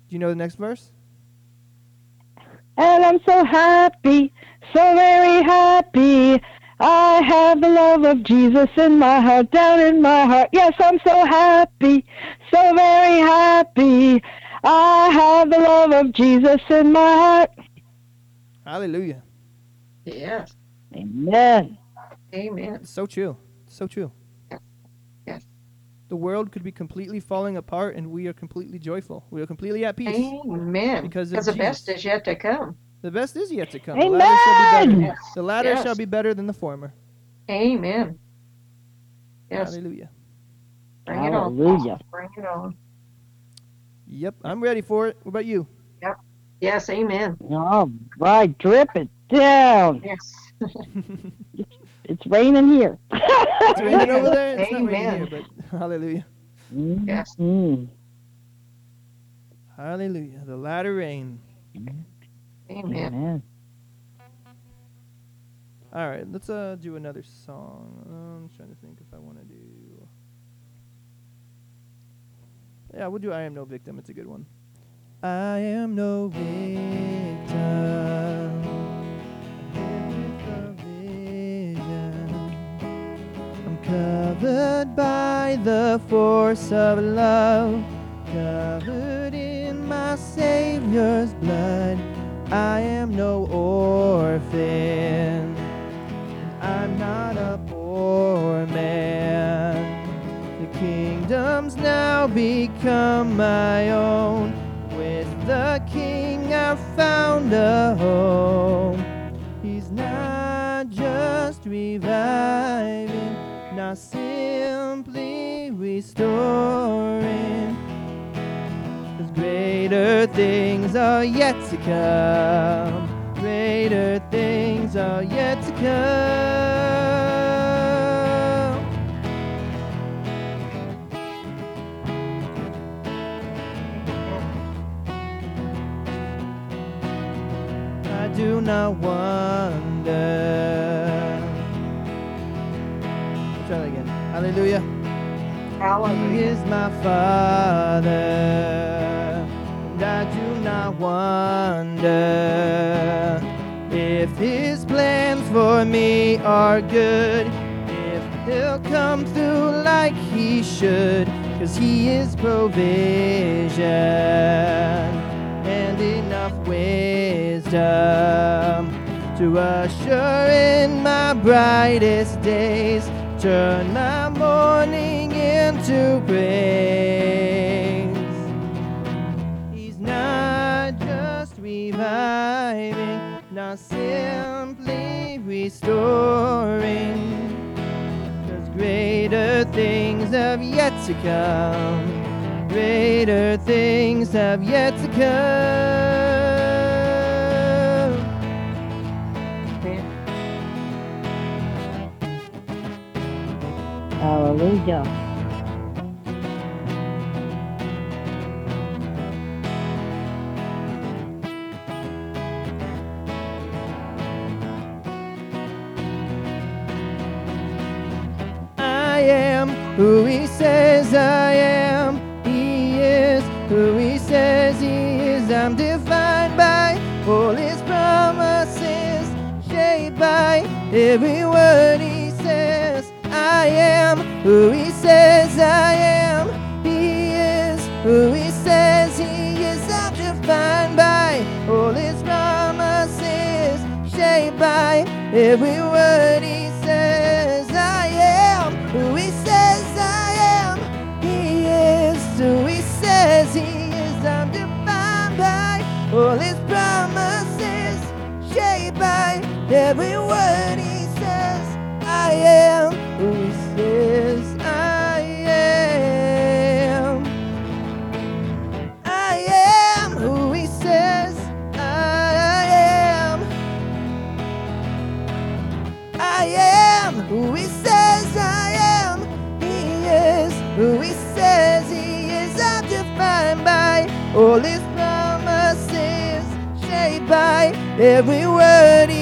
Do you know the next verse? And I'm so happy, so very happy. I have the love of Jesus in my heart, down in my heart. Yes, I'm so happy, so very happy. I have the love of Jesus in my heart. Hallelujah. Yes. Amen. Amen. So true. So true. Yes. the world could be completely falling apart and we are completely joyful. We are completely at peace. Amen. Because Because the best is yet to come. The best is yet to come. The latter shall be Amen. better. Yes. The latter Yes. shall be better than the former. Amen. Yes. Hallelujah. Bring it on. Hallelujah. Bring it on. Yep, I'm ready for it. What about you? Yes. Amen. All right, drip it down. Yes. It's raining here. It's raining over there. It's not raining Amen. here, but hallelujah. Yes. Mm. Hallelujah. The latter rain. Amen. Amen. All right, let's uh do another song. I'm trying to think if I want to do. Yeah, we'll do "I Am No Victim." It's a good one. I am no victim. I live with a vision. I'm covered by the force of love, covered in my Savior's blood. I am no orphan. I'm not a poor man. The kingdom's now become my own. I've found a home. He's not just reviving, not simply restoring. Cause greater things are yet to come. Greater things are yet to come. I wonder. Try that again. Hallelujah. He Hallelujah. is my Father, and I do not wonder if His plans for me are good, if He'll come through like He should, cause He is provision wisdom to usher in my brightest days, turn my mourning into praise. He's not just reviving, not simply restoring. Cause greater things have yet to come. Greater things have yet to come. Hallelujah. I am who he says I am. He is who he says he is. I'm defined by all his promises, shaped by every word am who he says I am. He is who he says he is. I'm defined by all his promises, shaped by every word he says. I am who he says I am. He is who he says he is. I'm defined by all his promises, shaped by every word every word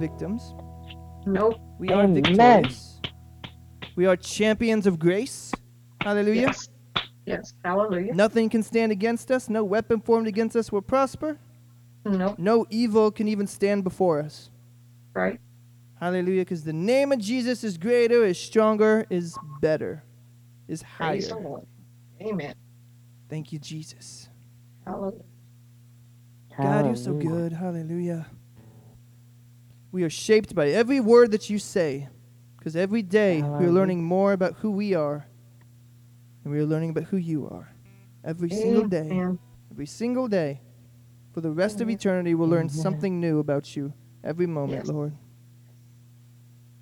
victims. Nope. We are Amen. victorious. We are champions of grace. Hallelujah. Yes. Yes. Hallelujah. Nothing can stand against us. No weapon formed against us will prosper. Nope. No evil can even stand before us. Right. Hallelujah. Because the name of Jesus is greater, is stronger, is better, is higher. Lord. Amen. Thank you, Jesus. Hallelujah. God, you're so good. Hallelujah. We are shaped by every word that you say. Because every day we are learning more about who we are. And we are learning about who you are. Every single day. Every single day. For the rest of eternity, we'll learn something new about you every moment, Yes. Lord.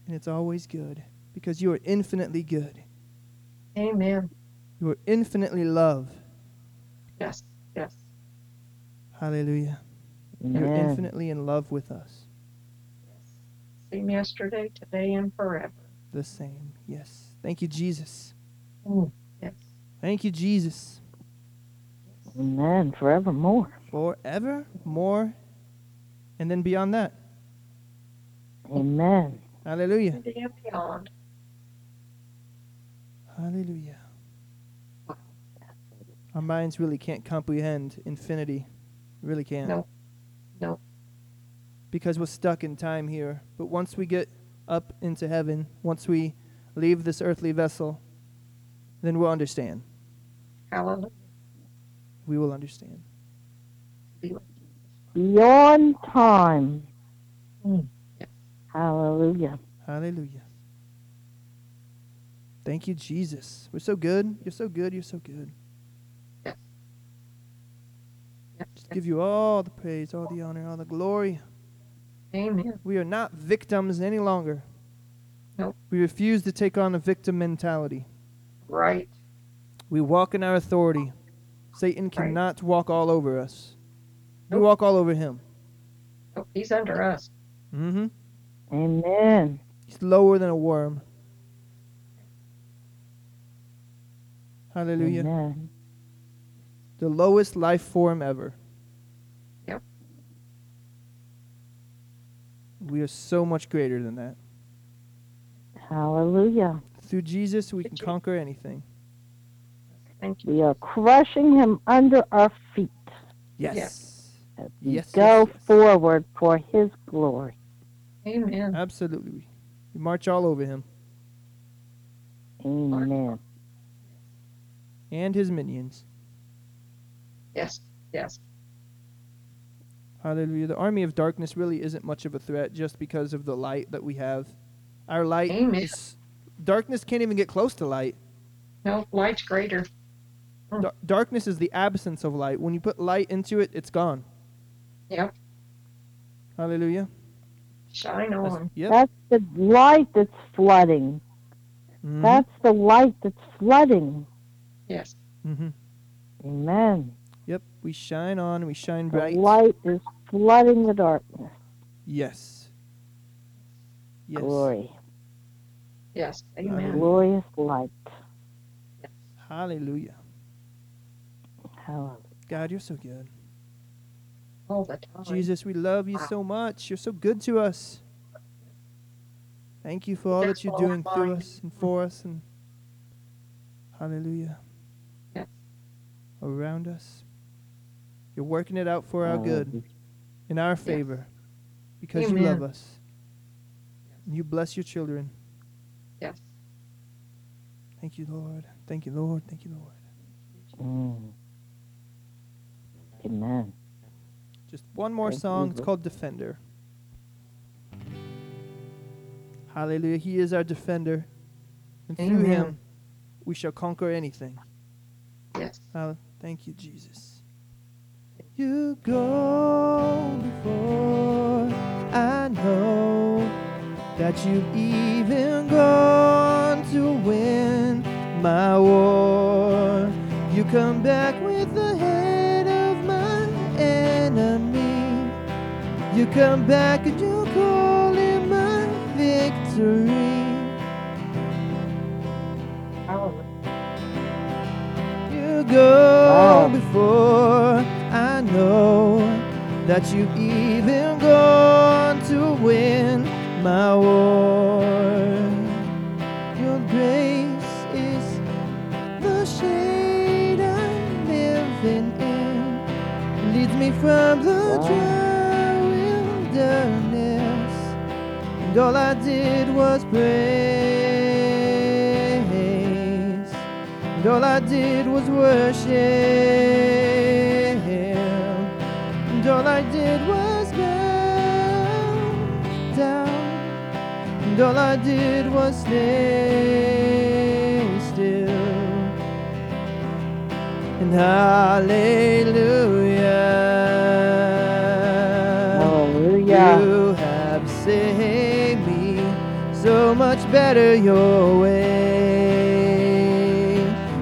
And it's always good because you are infinitely good. Amen. You are infinitely love. Yes. Yes. Hallelujah. You're infinitely in love with us. Yes. Same yesterday, today, and forever. The same. Yes. Thank you, Jesus. Mm. Yes. Thank you, Jesus. Amen. Forevermore. Forever, more, and then beyond that. Amen. Hallelujah. And beyond. Hallelujah. Our minds really can't comprehend infinity. Really can't. No. No. Because we're stuck in time here. But once we get up into heaven, once we leave this earthly vessel, then we'll understand. Hallelujah. We will understand. Beyond time. Mm. Yes. Hallelujah. Hallelujah. Thank you, Jesus. We're so good. You're so good. You're so good. Yes. Yes. Just give you all the praise, all the honor, all the glory. Amen. We are not victims any longer. Nope. We refuse to take on a victim mentality. Right. We walk in our authority. Satan Right. cannot walk all over us. We walk all over him. Oh, he's under us. Mm-hmm. Amen. He's lower than a worm. Hallelujah. Amen. The lowest life form ever. Yep. We are so much greater than that. Hallelujah. Through Jesus, we can conquer anything. Thank you. We are crushing him under our feet Yes. Yes. as we Yes, go yes, yes. forward for his glory. Amen. Absolutely. We march all over him Amen. and his minions. Yes. Yes. Hallelujah. The army of darkness really isn't much of a threat just because of the light that we have. Our light Amen. is darkness can't even get close to light. No, light's greater. Dar- darkness is the absence of light. When you put light into it, it's gone. Yep. Hallelujah. Shine That's- on. Yep. That's the light that's flooding. Mhm. That's the light that's flooding. Yes. Mm-hmm. Amen. Yep. We shine on. We shine The bright. light is flooding the darkness. Yes. Yes. Glory. Yes. A Amen. glorious light. Yes. Hallelujah. Hallelujah. God, you're so good. All the time. Jesus, we love you so much. You're so good to us. Thank you for all that you're all doing I'm through us and for us and hallelujah. Yes. Around us. You're working it out for our good, in our favor, because you love us. And you bless your children. Yes. Thank you, Lord. Thank you, Lord. Thank you, Lord. Mm. Amen. Just one more Thank you, song. It's called Defender. Hallelujah. He is our defender. And through him, we shall conquer anything. Yes. Uh, thank you, Jesus. You go before I know that you've even gone to win my war. You come back with the head of my enemy. You come back and you call it my victory. You go Wow. before know that you've even gone to win my war. Your grace is the shade I'm living in, leads me from the dry wilderness. And all I did was praise. And all I did was worship. All I did was bow down. And all I did was stay still. And hallelujah. Hallelujah. You have saved me so much better your way.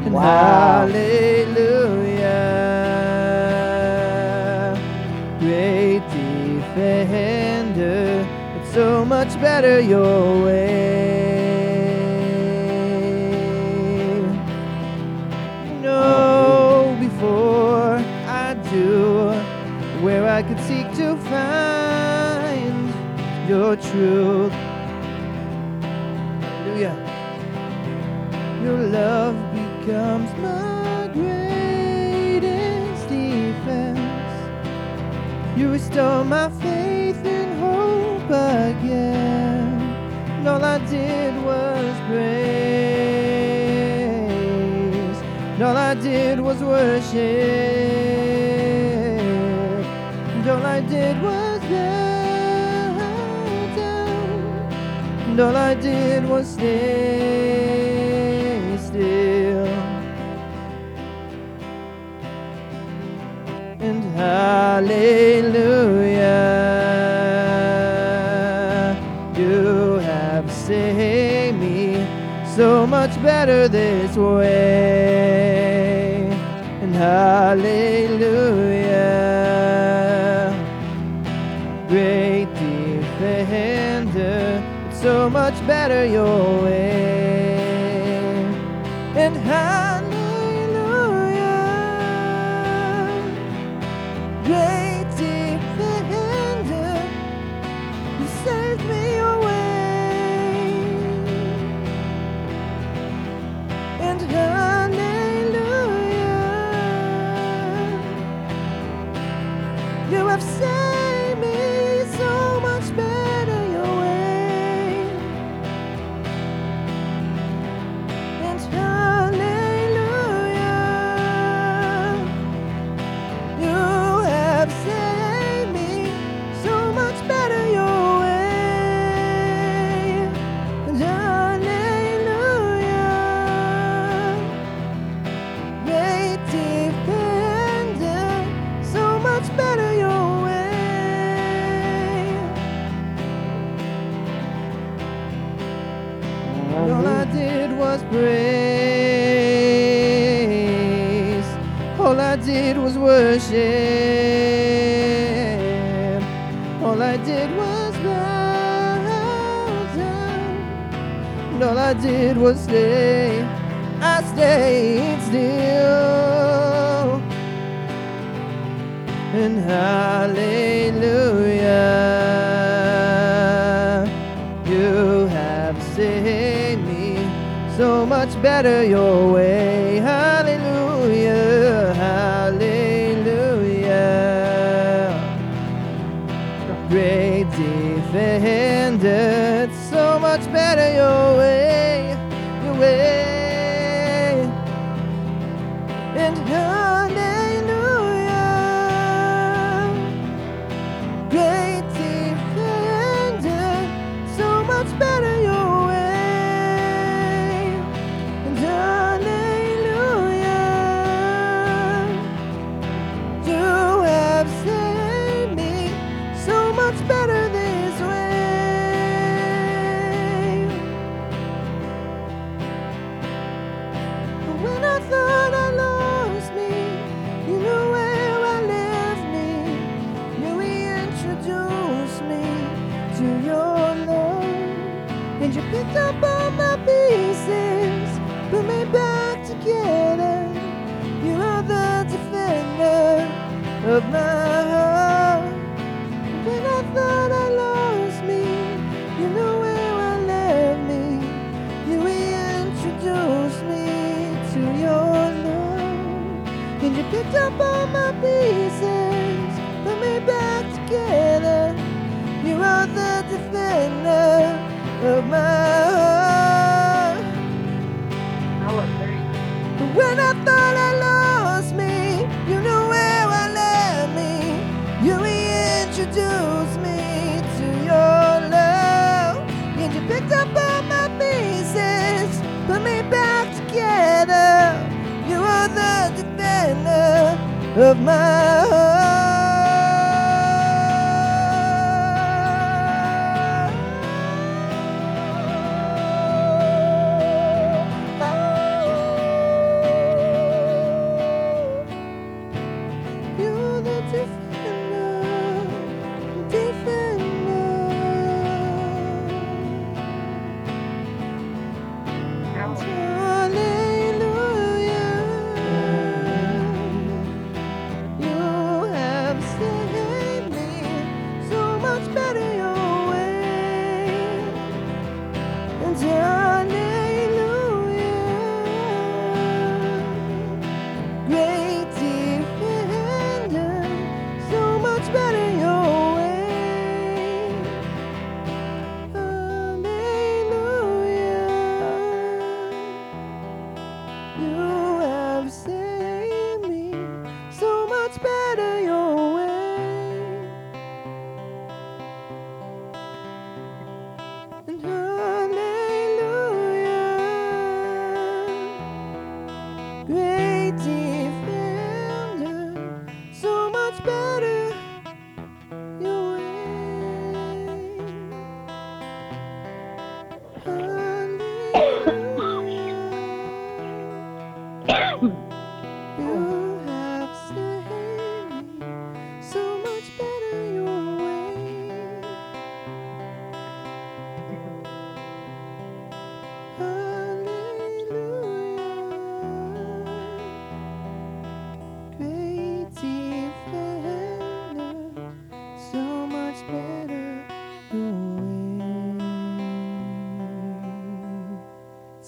And Wow. hallelujah. Defender, it's so much better your way. Know before I do where I could seek to find your truth. Hallelujah. Your love becomes my greatest defense. You restore my did was worship. And all I did was bow down. And all I did was stay still. And hallelujah, you have saved me so much better this way. Hallelujah, great defender, it's so much better your way. And hallelujah, introduced me to your love. And you picked up all my pieces, put me back together. You are the defender of my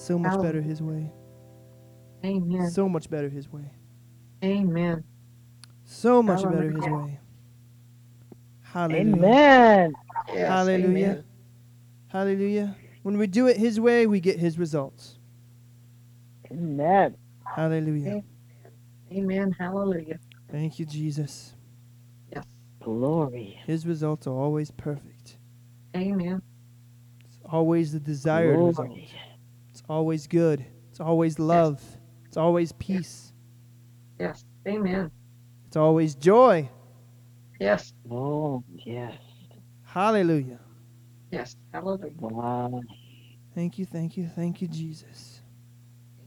So much better his way. Amen. So much better his way. Amen. So much better his way. Hallelujah. Amen. Yes, Hallelujah. amen. Hallelujah. When we do it his way, we get his results. Amen. Hallelujah. Amen. Hallelujah. Thank you, Jesus. Yes. Glory. His results are always perfect. Amen. It's always the desired result. Glory. It's always good. It's always love. It's always peace. Yes. Amen. It's always joy. Yes. Oh, yes. Hallelujah. Yes. Hallelujah. Wow. Thank you, thank you, thank you, Jesus.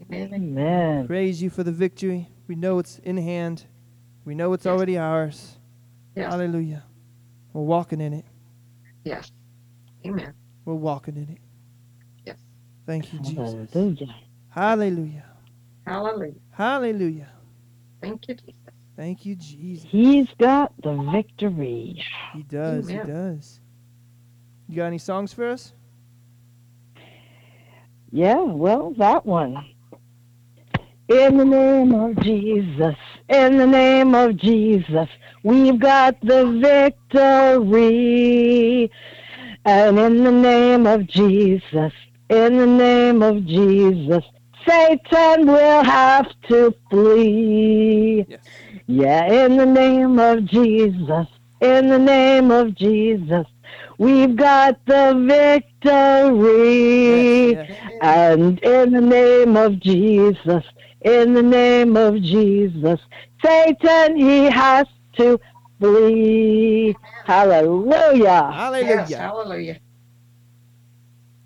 Amen. Amen. Praise you for the victory. We know it's in hand. We know it's Yes. already ours. Yes. Hallelujah. We're walking in it. Yes. Amen. We're walking in it. Yes. Thank you, Jesus. Hallelujah. Hallelujah. Hallelujah. Hallelujah. Thank you, Jesus. Thank you, Jesus. He's got the victory. He does. Amen. He does. You got any songs for us? Yeah, well, that one. In the name of Jesus, in the name of Jesus, we've got the victory. And in the name of Jesus, in the name of Jesus, Satan will have to flee. Yes. Yeah, in the name of Jesus, in the name of Jesus, we've got the victory. Yes, yes. And in the name of Jesus, in the name of Jesus, Satan, he has to flee. Hallelujah. Hallelujah. Yes. Hallelujah.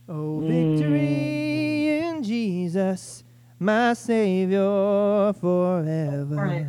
Oh, Mm. victory in Jesus, my Savior forever. Right.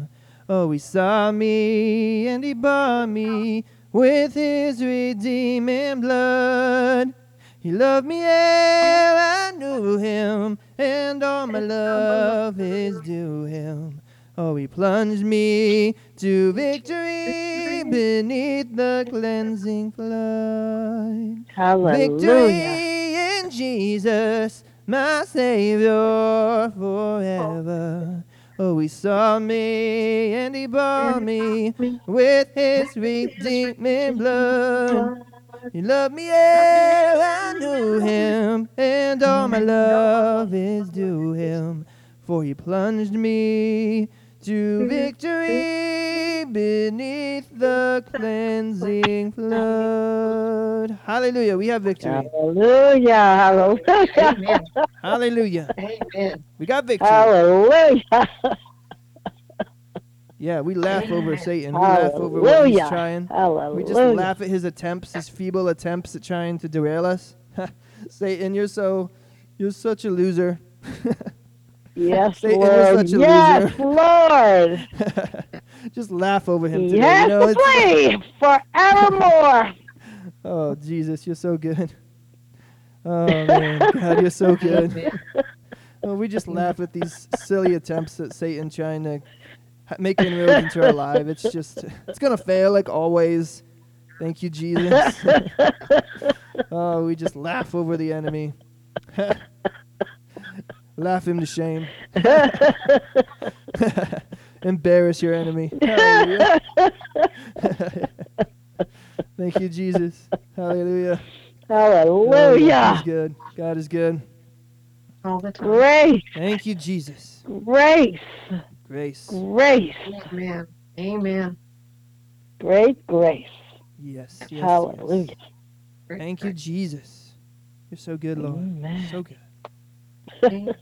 Oh, he saw me and he bought me with his redeeming blood. He loved me ere I knew him, and all my love is due him. Oh, he plunged me to victory beneath the cleansing flood. Hallelujah. Victory in Jesus, my Savior forever. Oh, he saw me and he bought me with his redeeming blood. He loved me ere I knew him, and all my love is due him. For he plunged me to victory beneath the cleansing flood. Hallelujah. We have victory. Hallelujah. Hallelujah. Amen. Hallelujah. Amen. We got victory. Hallelujah. Yeah, we laugh over Satan. We laugh over what he's trying. Hallelujah. We just laugh at his attempts, his feeble attempts at trying to derail us. Satan, you're so, you're such a loser. Yes, you're Lord. such a Yes. Lord. just laugh over him today. has you know, flee forevermore. oh Jesus, you're so good. Oh man, God, you're so good. Well, we just laugh at these silly attempts at Satan trying to ha- make inroads into our life. It's just, it's gonna fail like always. Thank you, Jesus. oh, we just laugh over the enemy. Laugh him to shame. Embarrass your enemy. Hallelujah. Thank you, Jesus. Hallelujah. Hallelujah. yeah, He's Hallelujah. good. God is good. All the time. Grace, Thank you, Jesus. grace, Grace. grace, Amen. Amen. great grace. Yes. yes, yes. Hallelujah. Great Thank you. Jesus. You're so good, Lord. Amen. So good. Amen.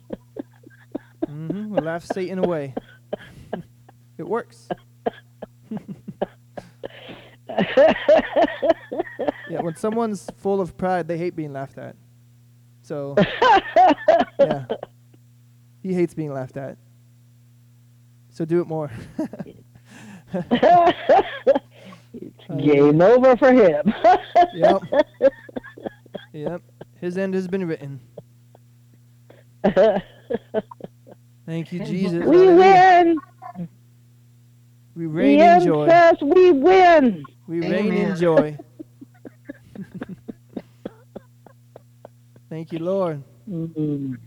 hmm We'll laugh Satan away. it works. Yeah, when someone's full of pride, they hate being laughed at. So, yeah. He hates being laughed at. So do it more. it's game over for him. yep. Yep. His end has been written. Thank you, Jesus. we Hallelujah. win. We The reign in end joy. says we win. We reign in joy. Thank you, Lord. Mhm.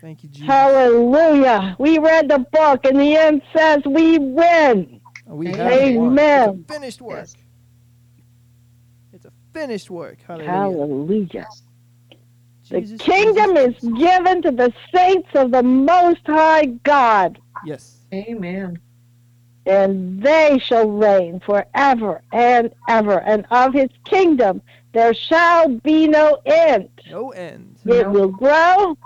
Thank you, Jesus. Hallelujah. We read the book, and the end says we win. We have Amen. It's a finished work. Yes. It's a finished work. Hallelujah. Hallelujah. Yes. The kingdom Jesus, is given to the saints of the Most High God, Yes. Amen. and they shall reign forever and ever. And of his kingdom there shall be no end. No end. It No. will grow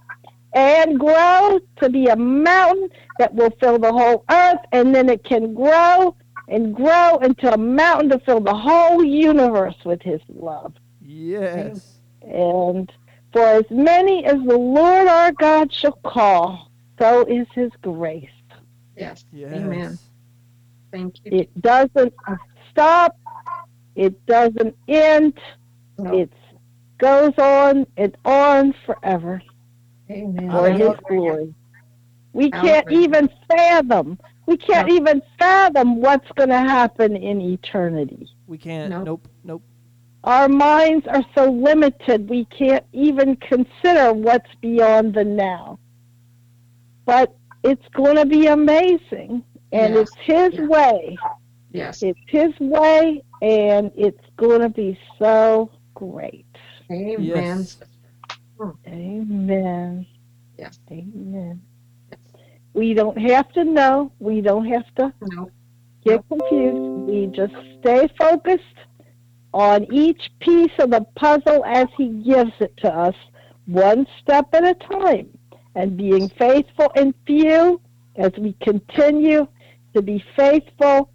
and grow to be a mountain that will fill the whole earth, and then it can grow and grow into a mountain to fill the whole universe with his love. Yes. And for as many as the Lord our God shall call, so is his grace. Yes. Yes. Amen. Thank you. It doesn't stop, it doesn't end, No. it goes on and on forever. Amen. for his glory. We can't even fathom. We can't No. even fathom what's going to happen in eternity. We can't. Nope. Nope. Our minds are so limited, we can't even consider what's beyond the now. But it's going to be amazing, and Yes. it's His Yeah. way. Yes. It's His way, and it's going to be so great. Amen. Yes. Amen. Yes. Amen. Yes. We don't have to know. We don't have to No. get confused. We just stay focused on each piece of the puzzle as He gives it to us, one step at a time, and being faithful in few as we continue to be faithful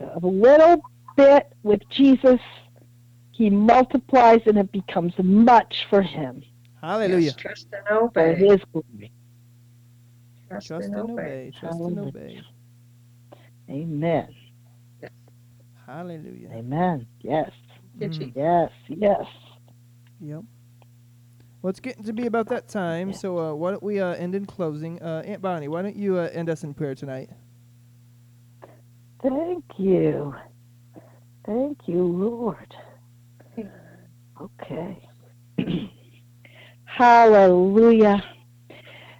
a little bit with Jesus. He multiplies and it becomes much for Him, Hallelujah. Yes. Trust and for obey. His glory. Trust, Trust and and obey. obey. Trust and Hallelujah. obey. Amen. Hallelujah. Amen. Yes. Thank you. Jesus. Yes. Yes. Yep. Well, it's getting to be about that time, Yeah. so uh, why don't we uh, end in closing? Uh, Aunt Bonnie, why don't you uh, end us in prayer tonight? Thank you. Thank you, Lord. Okay. Hallelujah.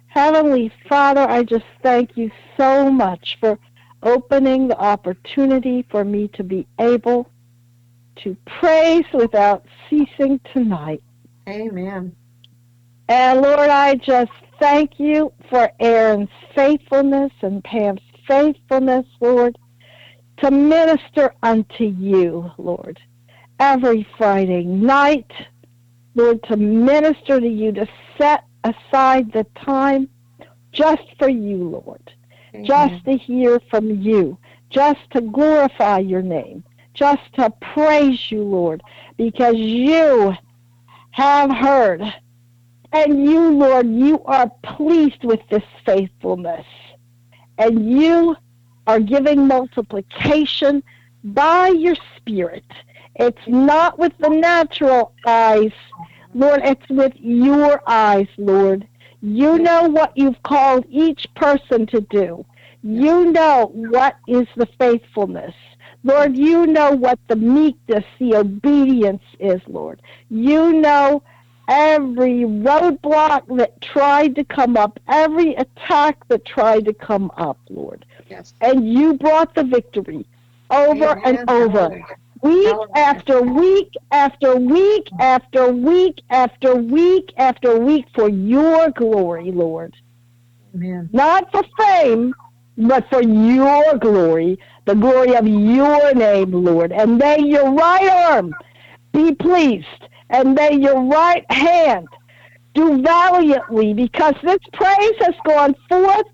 Heavenly Father, I just thank you so much for opening the opportunity for me to be able to praise without ceasing tonight. Amen. And Lord, I just thank you for Aaron's faithfulness and Pam's faithfulness, Lord, to minister unto you, Lord, every Friday night, Lord, to minister to you, to set aside the time just for you, Lord, just mm-hmm. to hear from you, just to glorify your name, just to praise you, Lord, because you have heard. And you, Lord, you are pleased with this faithfulness. And you are giving multiplication by your Spirit. It's not with the natural eyes, Lord, it's with your eyes, Lord. You know what you've called each person to do. You know what is the faithfulness. Lord, you know what the meekness, the obedience is, Lord. You know every roadblock that tried to come up, every attack that tried to come up, Lord. Yes. And you brought the victory over Amen. and over. Week after week after week after week after week after week for your glory, Lord. Amen. Not for fame, but for your glory, the glory of your name, Lord. And may your right arm be pleased, and may your right hand do valiantly, because this praise has gone forth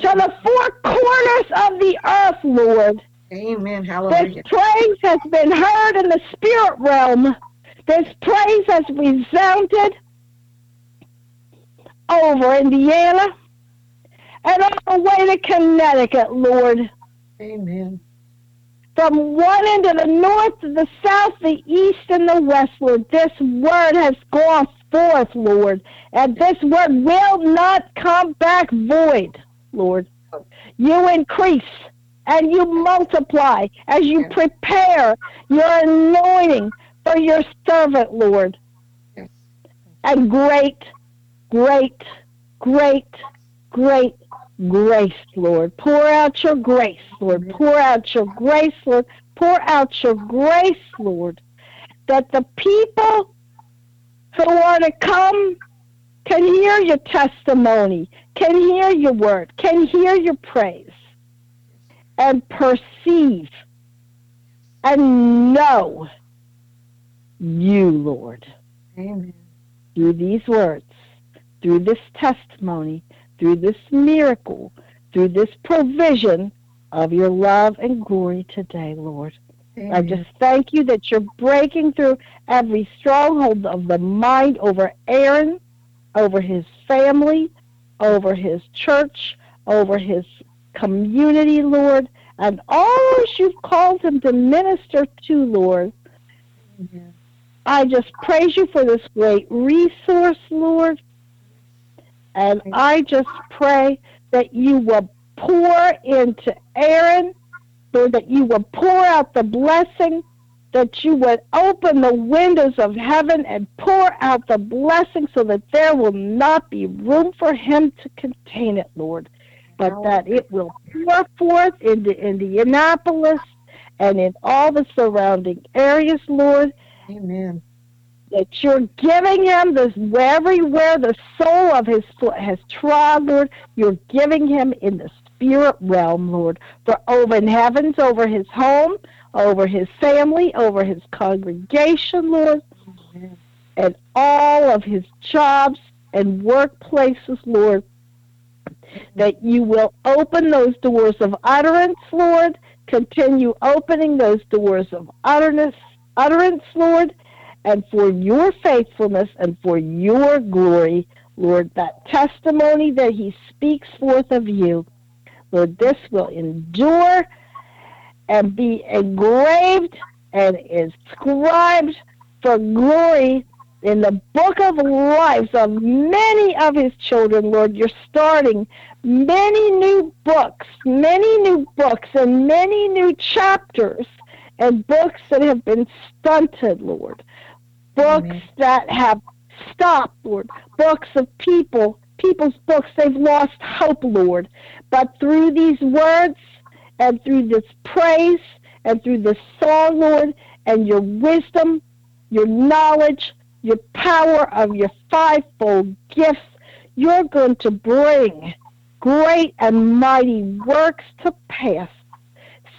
to the four corners of the earth, Lord. Amen. This Hallelujah. praise has been heard in the spirit realm. This praise has resounded over Indiana and all the way to Connecticut, Lord. Amen. From one end of the north to the south, the east, and the west, Lord. This word has gone forth, Lord. And this word will not come back void, Lord. Oh. You increase and you multiply as you Yes. prepare your anointing for your servant, Lord. Yes. And great, great, great, great grace, Lord. Pour out your grace, Lord. Pour out your grace, Lord. Pour out your grace, Lord. That the people who are to come can hear your testimony, can hear your word, can hear your praise, and perceive and know you, Lord Amen. through these words, through this testimony, through this miracle, through this provision of your love and glory today, Lord. I just thank you that you're breaking through every stronghold of the mind over Aaron, over his family, over his church, over his community, Lord, and all those you've called him to minister to, Lord. Amen. I just praise you for this great resource, Lord. And I just pray that you will pour into Aaron, Lord, that you will pour out the blessing, that you would open the windows of heaven and pour out the blessing so that there will not be room for him to contain it, Lord, but oh, that it will pour forth into Indianapolis and in all the surrounding areas, Lord Amen. that you're giving him this everywhere the sole of his foot has trod, Lord, you're giving him in the spirit realm, Lord, for open heavens over his home, over his family, over his congregation, Lord, Amen. and all of his jobs and workplaces, Lord, that you will open those doors of utterance, Lord, continue opening those doors of utterance, utterance, Lord, and for your faithfulness and for your glory, Lord, that testimony that he speaks forth of you, Lord, this will endure and be engraved and inscribed for glory in the book of lives of many of his children, Lord. You're starting many new books, many new books, and many new chapters, and books that have been stunted, Lord. Books Amen. that have stopped, Lord. Books of people, people's books, they've lost hope, Lord. But through these words and through this praise and through this song, Lord, and your wisdom, your knowledge, your power of your fivefold gifts, you're going to bring great and mighty works to pass.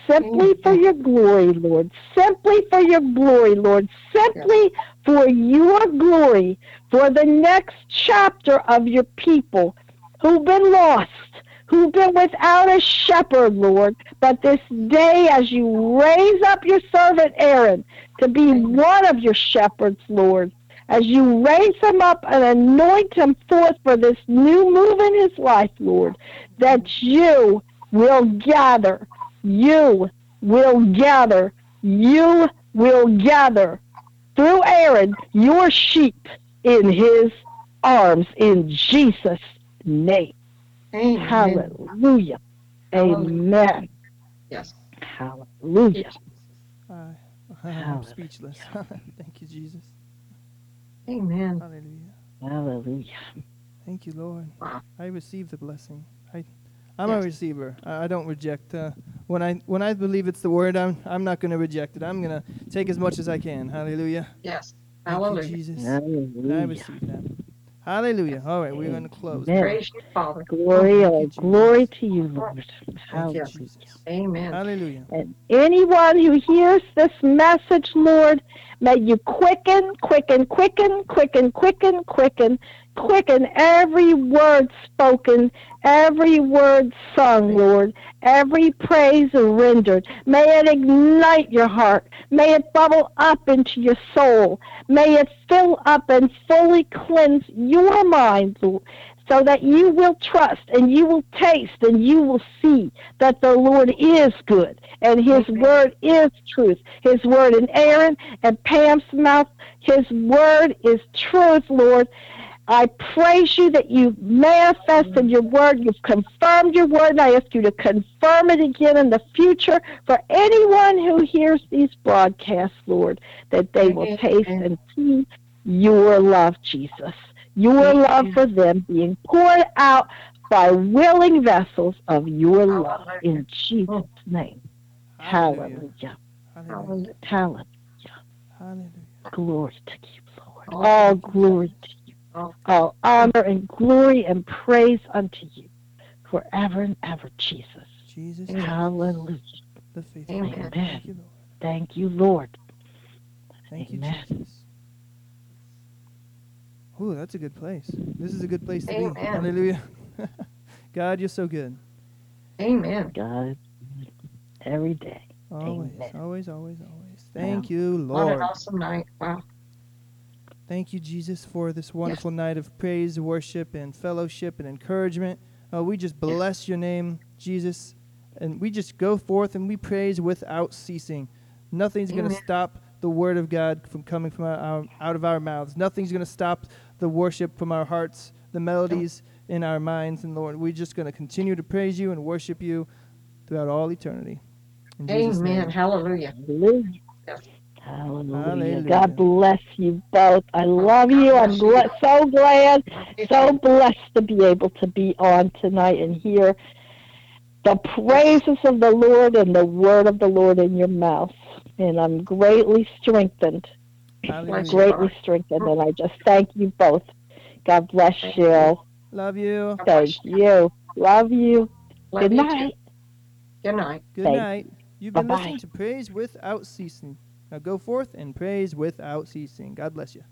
Simply mm-hmm. for your glory, Lord. Simply for your glory, Lord. Simply for your glory, for the next chapter of your people who've been lost, who've been without a shepherd, Lord. But this day, as you raise up your servant Aaron to be one of your shepherds, Lord, as you raise him up and anoint him forth for this new move in his life, Lord, that you will gather, you will gather, you will gather through Aaron your sheep in his arms in Jesus' name. Amen. Hallelujah. Amen. Yes. Hallelujah. I, I'm Hallelujah. speechless. Thank you, Jesus. Amen. Hallelujah. Hallelujah. Thank you, Lord. I receive the blessing. I, I'm Yes. a receiver. I, I don't reject. Uh, when I when I believe it's the word, I'm I'm not going to reject it. I'm going to take as much as I can. Hallelujah. Yes. Thank Hallelujah. you, Jesus. I receive that. Hallelujah. All right, we're going to close. Praise you, Father. Glory, oh, glory to you, Lord. Hallelujah. Amen. Hallelujah. And anyone who hears this message, Lord, may you quicken, quicken, quicken, quicken, quicken, quicken, quicken every word spoken, every word sung, Lord, every praise rendered. May it ignite your heart. May it bubble up into your soul. May it fill up and fully cleanse your mind, Lord, so that you will trust and you will taste and you will see that the Lord is good and his Amen. word is truth. His word in Aaron and Pam's mouth, his word is truth, Lord. I praise you that you've manifested your word, you've confirmed your word, and I ask you to confirm it again in the future for anyone who hears these broadcasts, Lord, that they will taste and see your love, Jesus. Your love for them being poured out by willing vessels of your love in Jesus' name. Hallelujah. Hallelujah. Hallelujah. Hallelujah. Glory to you, Lord. All glory to you. Oh. All honor and glory and praise unto you forever and ever, Jesus. Jesus. Hallelujah. The faithful. Amen. God. Thank you, Lord. Thank you, Lord. Thank Amen. you, Jesus. Ooh, that's a good place. This is a good place to be. Hallelujah. God, you're so good. Amen. God, every day. Always, Amen. always, always, always. Thank you, Lord. What an awesome night. Wow. Thank you, Jesus, for this wonderful night of praise, worship, and fellowship and encouragement. Uh, we just bless your name, Jesus, and we just go forth and we praise without ceasing. Nothing's going to stop the word of God from coming from our, our, out of our mouths. Nothing's going to stop the worship from our hearts, the melodies in our minds. And Lord, we're just going to continue to praise you and worship you throughout all eternity. Amen. Hallelujah. Hallelujah. Yes. Hallelujah. Hallelujah. God bless you both. I love God you. I'm bless you. so glad so blessed to be able to be on tonight and hear the praises of the Lord and the word of the Lord in your mouth. And I'm greatly strengthened, Hallelujah. I'm greatly strengthened. And I just thank you both. God bless Thank you. Love you. Thank bless you. Love you. Love Good you too. night. Good night. Good Thank night. You've been Bye-bye. listening to Praise Without Ceasing. Now go forth and praise without ceasing. God bless you.